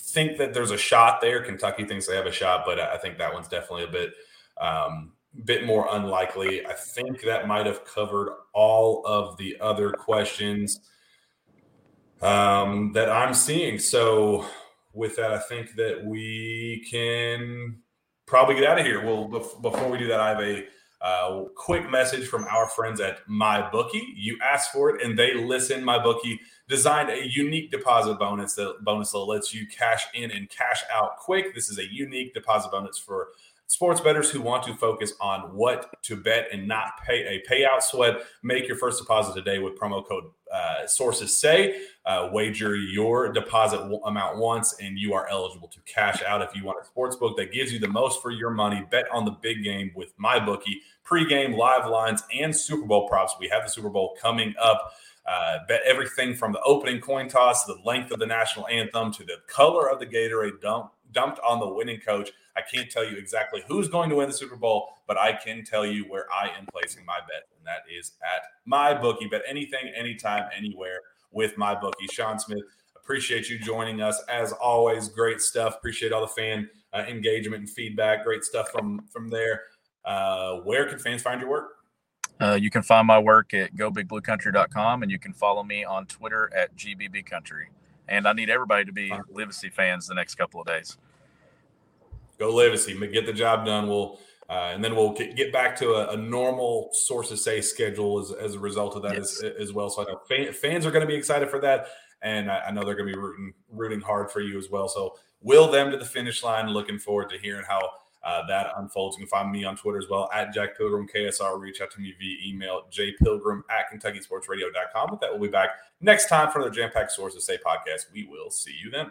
think that there's a shot there. Kentucky thinks they have a shot, but I think that one's definitely a bit um, bit more unlikely. I think that might have covered all of the other questions um, that I'm seeing. So, with that, I think that we can probably get out of here. Well, before we do that, I have a uh, quick message from our friends at MyBookie. You asked for it, and they listen. MyBookie designed a unique deposit bonus that bonus that lets you cash in and cash out quick. This is a unique deposit bonus for Sports bettors who want to focus on what to bet and not pay a payout sweat, make your first deposit today with promo code uh, sources say. Uh, wager your deposit amount once, and you are eligible to cash out. If you want a sports book that gives you the most for your money, bet on the big game with MyBookie. Pre-game live lines and Super Bowl props. We have the Super Bowl coming up. Uh, bet everything from the opening coin toss to the length of the national anthem to the color of the Gatorade dump, dumped on the winning coach. I can't tell you exactly who's going to win the Super Bowl, but I can tell you where I am placing my bet, and that is at my bookie. Bet anything, anytime, anywhere with my bookie. Sean Smith, appreciate you joining us as always. Great stuff. Appreciate all the fan uh, engagement and feedback. Great stuff from from there. Uh, where can fans find your work? Uh, you can find my work at gobigbluecountry.com and you can follow me on Twitter at gbbcountry. And I need everybody to be Livesay fans the next couple of days. Go Livesay, get the job done. We'll uh, and then we'll get, back to a, a, normal sources say schedule as, as a result of that yes. as, as, well. So I know fan, fans are going to be excited for that, and I, I know they're going to be rooting rooting hard for you as well. So will them to the finish line. Looking forward to hearing how uh, that unfolds. You can find me on Twitter as well at Jack Pilgrim KSR. Reach out to me via email jpilgrim at KentuckySportsRadio.com. But that we'll be back next time for another Jam Packed Sources Say podcast. We will see you then.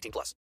18 plus.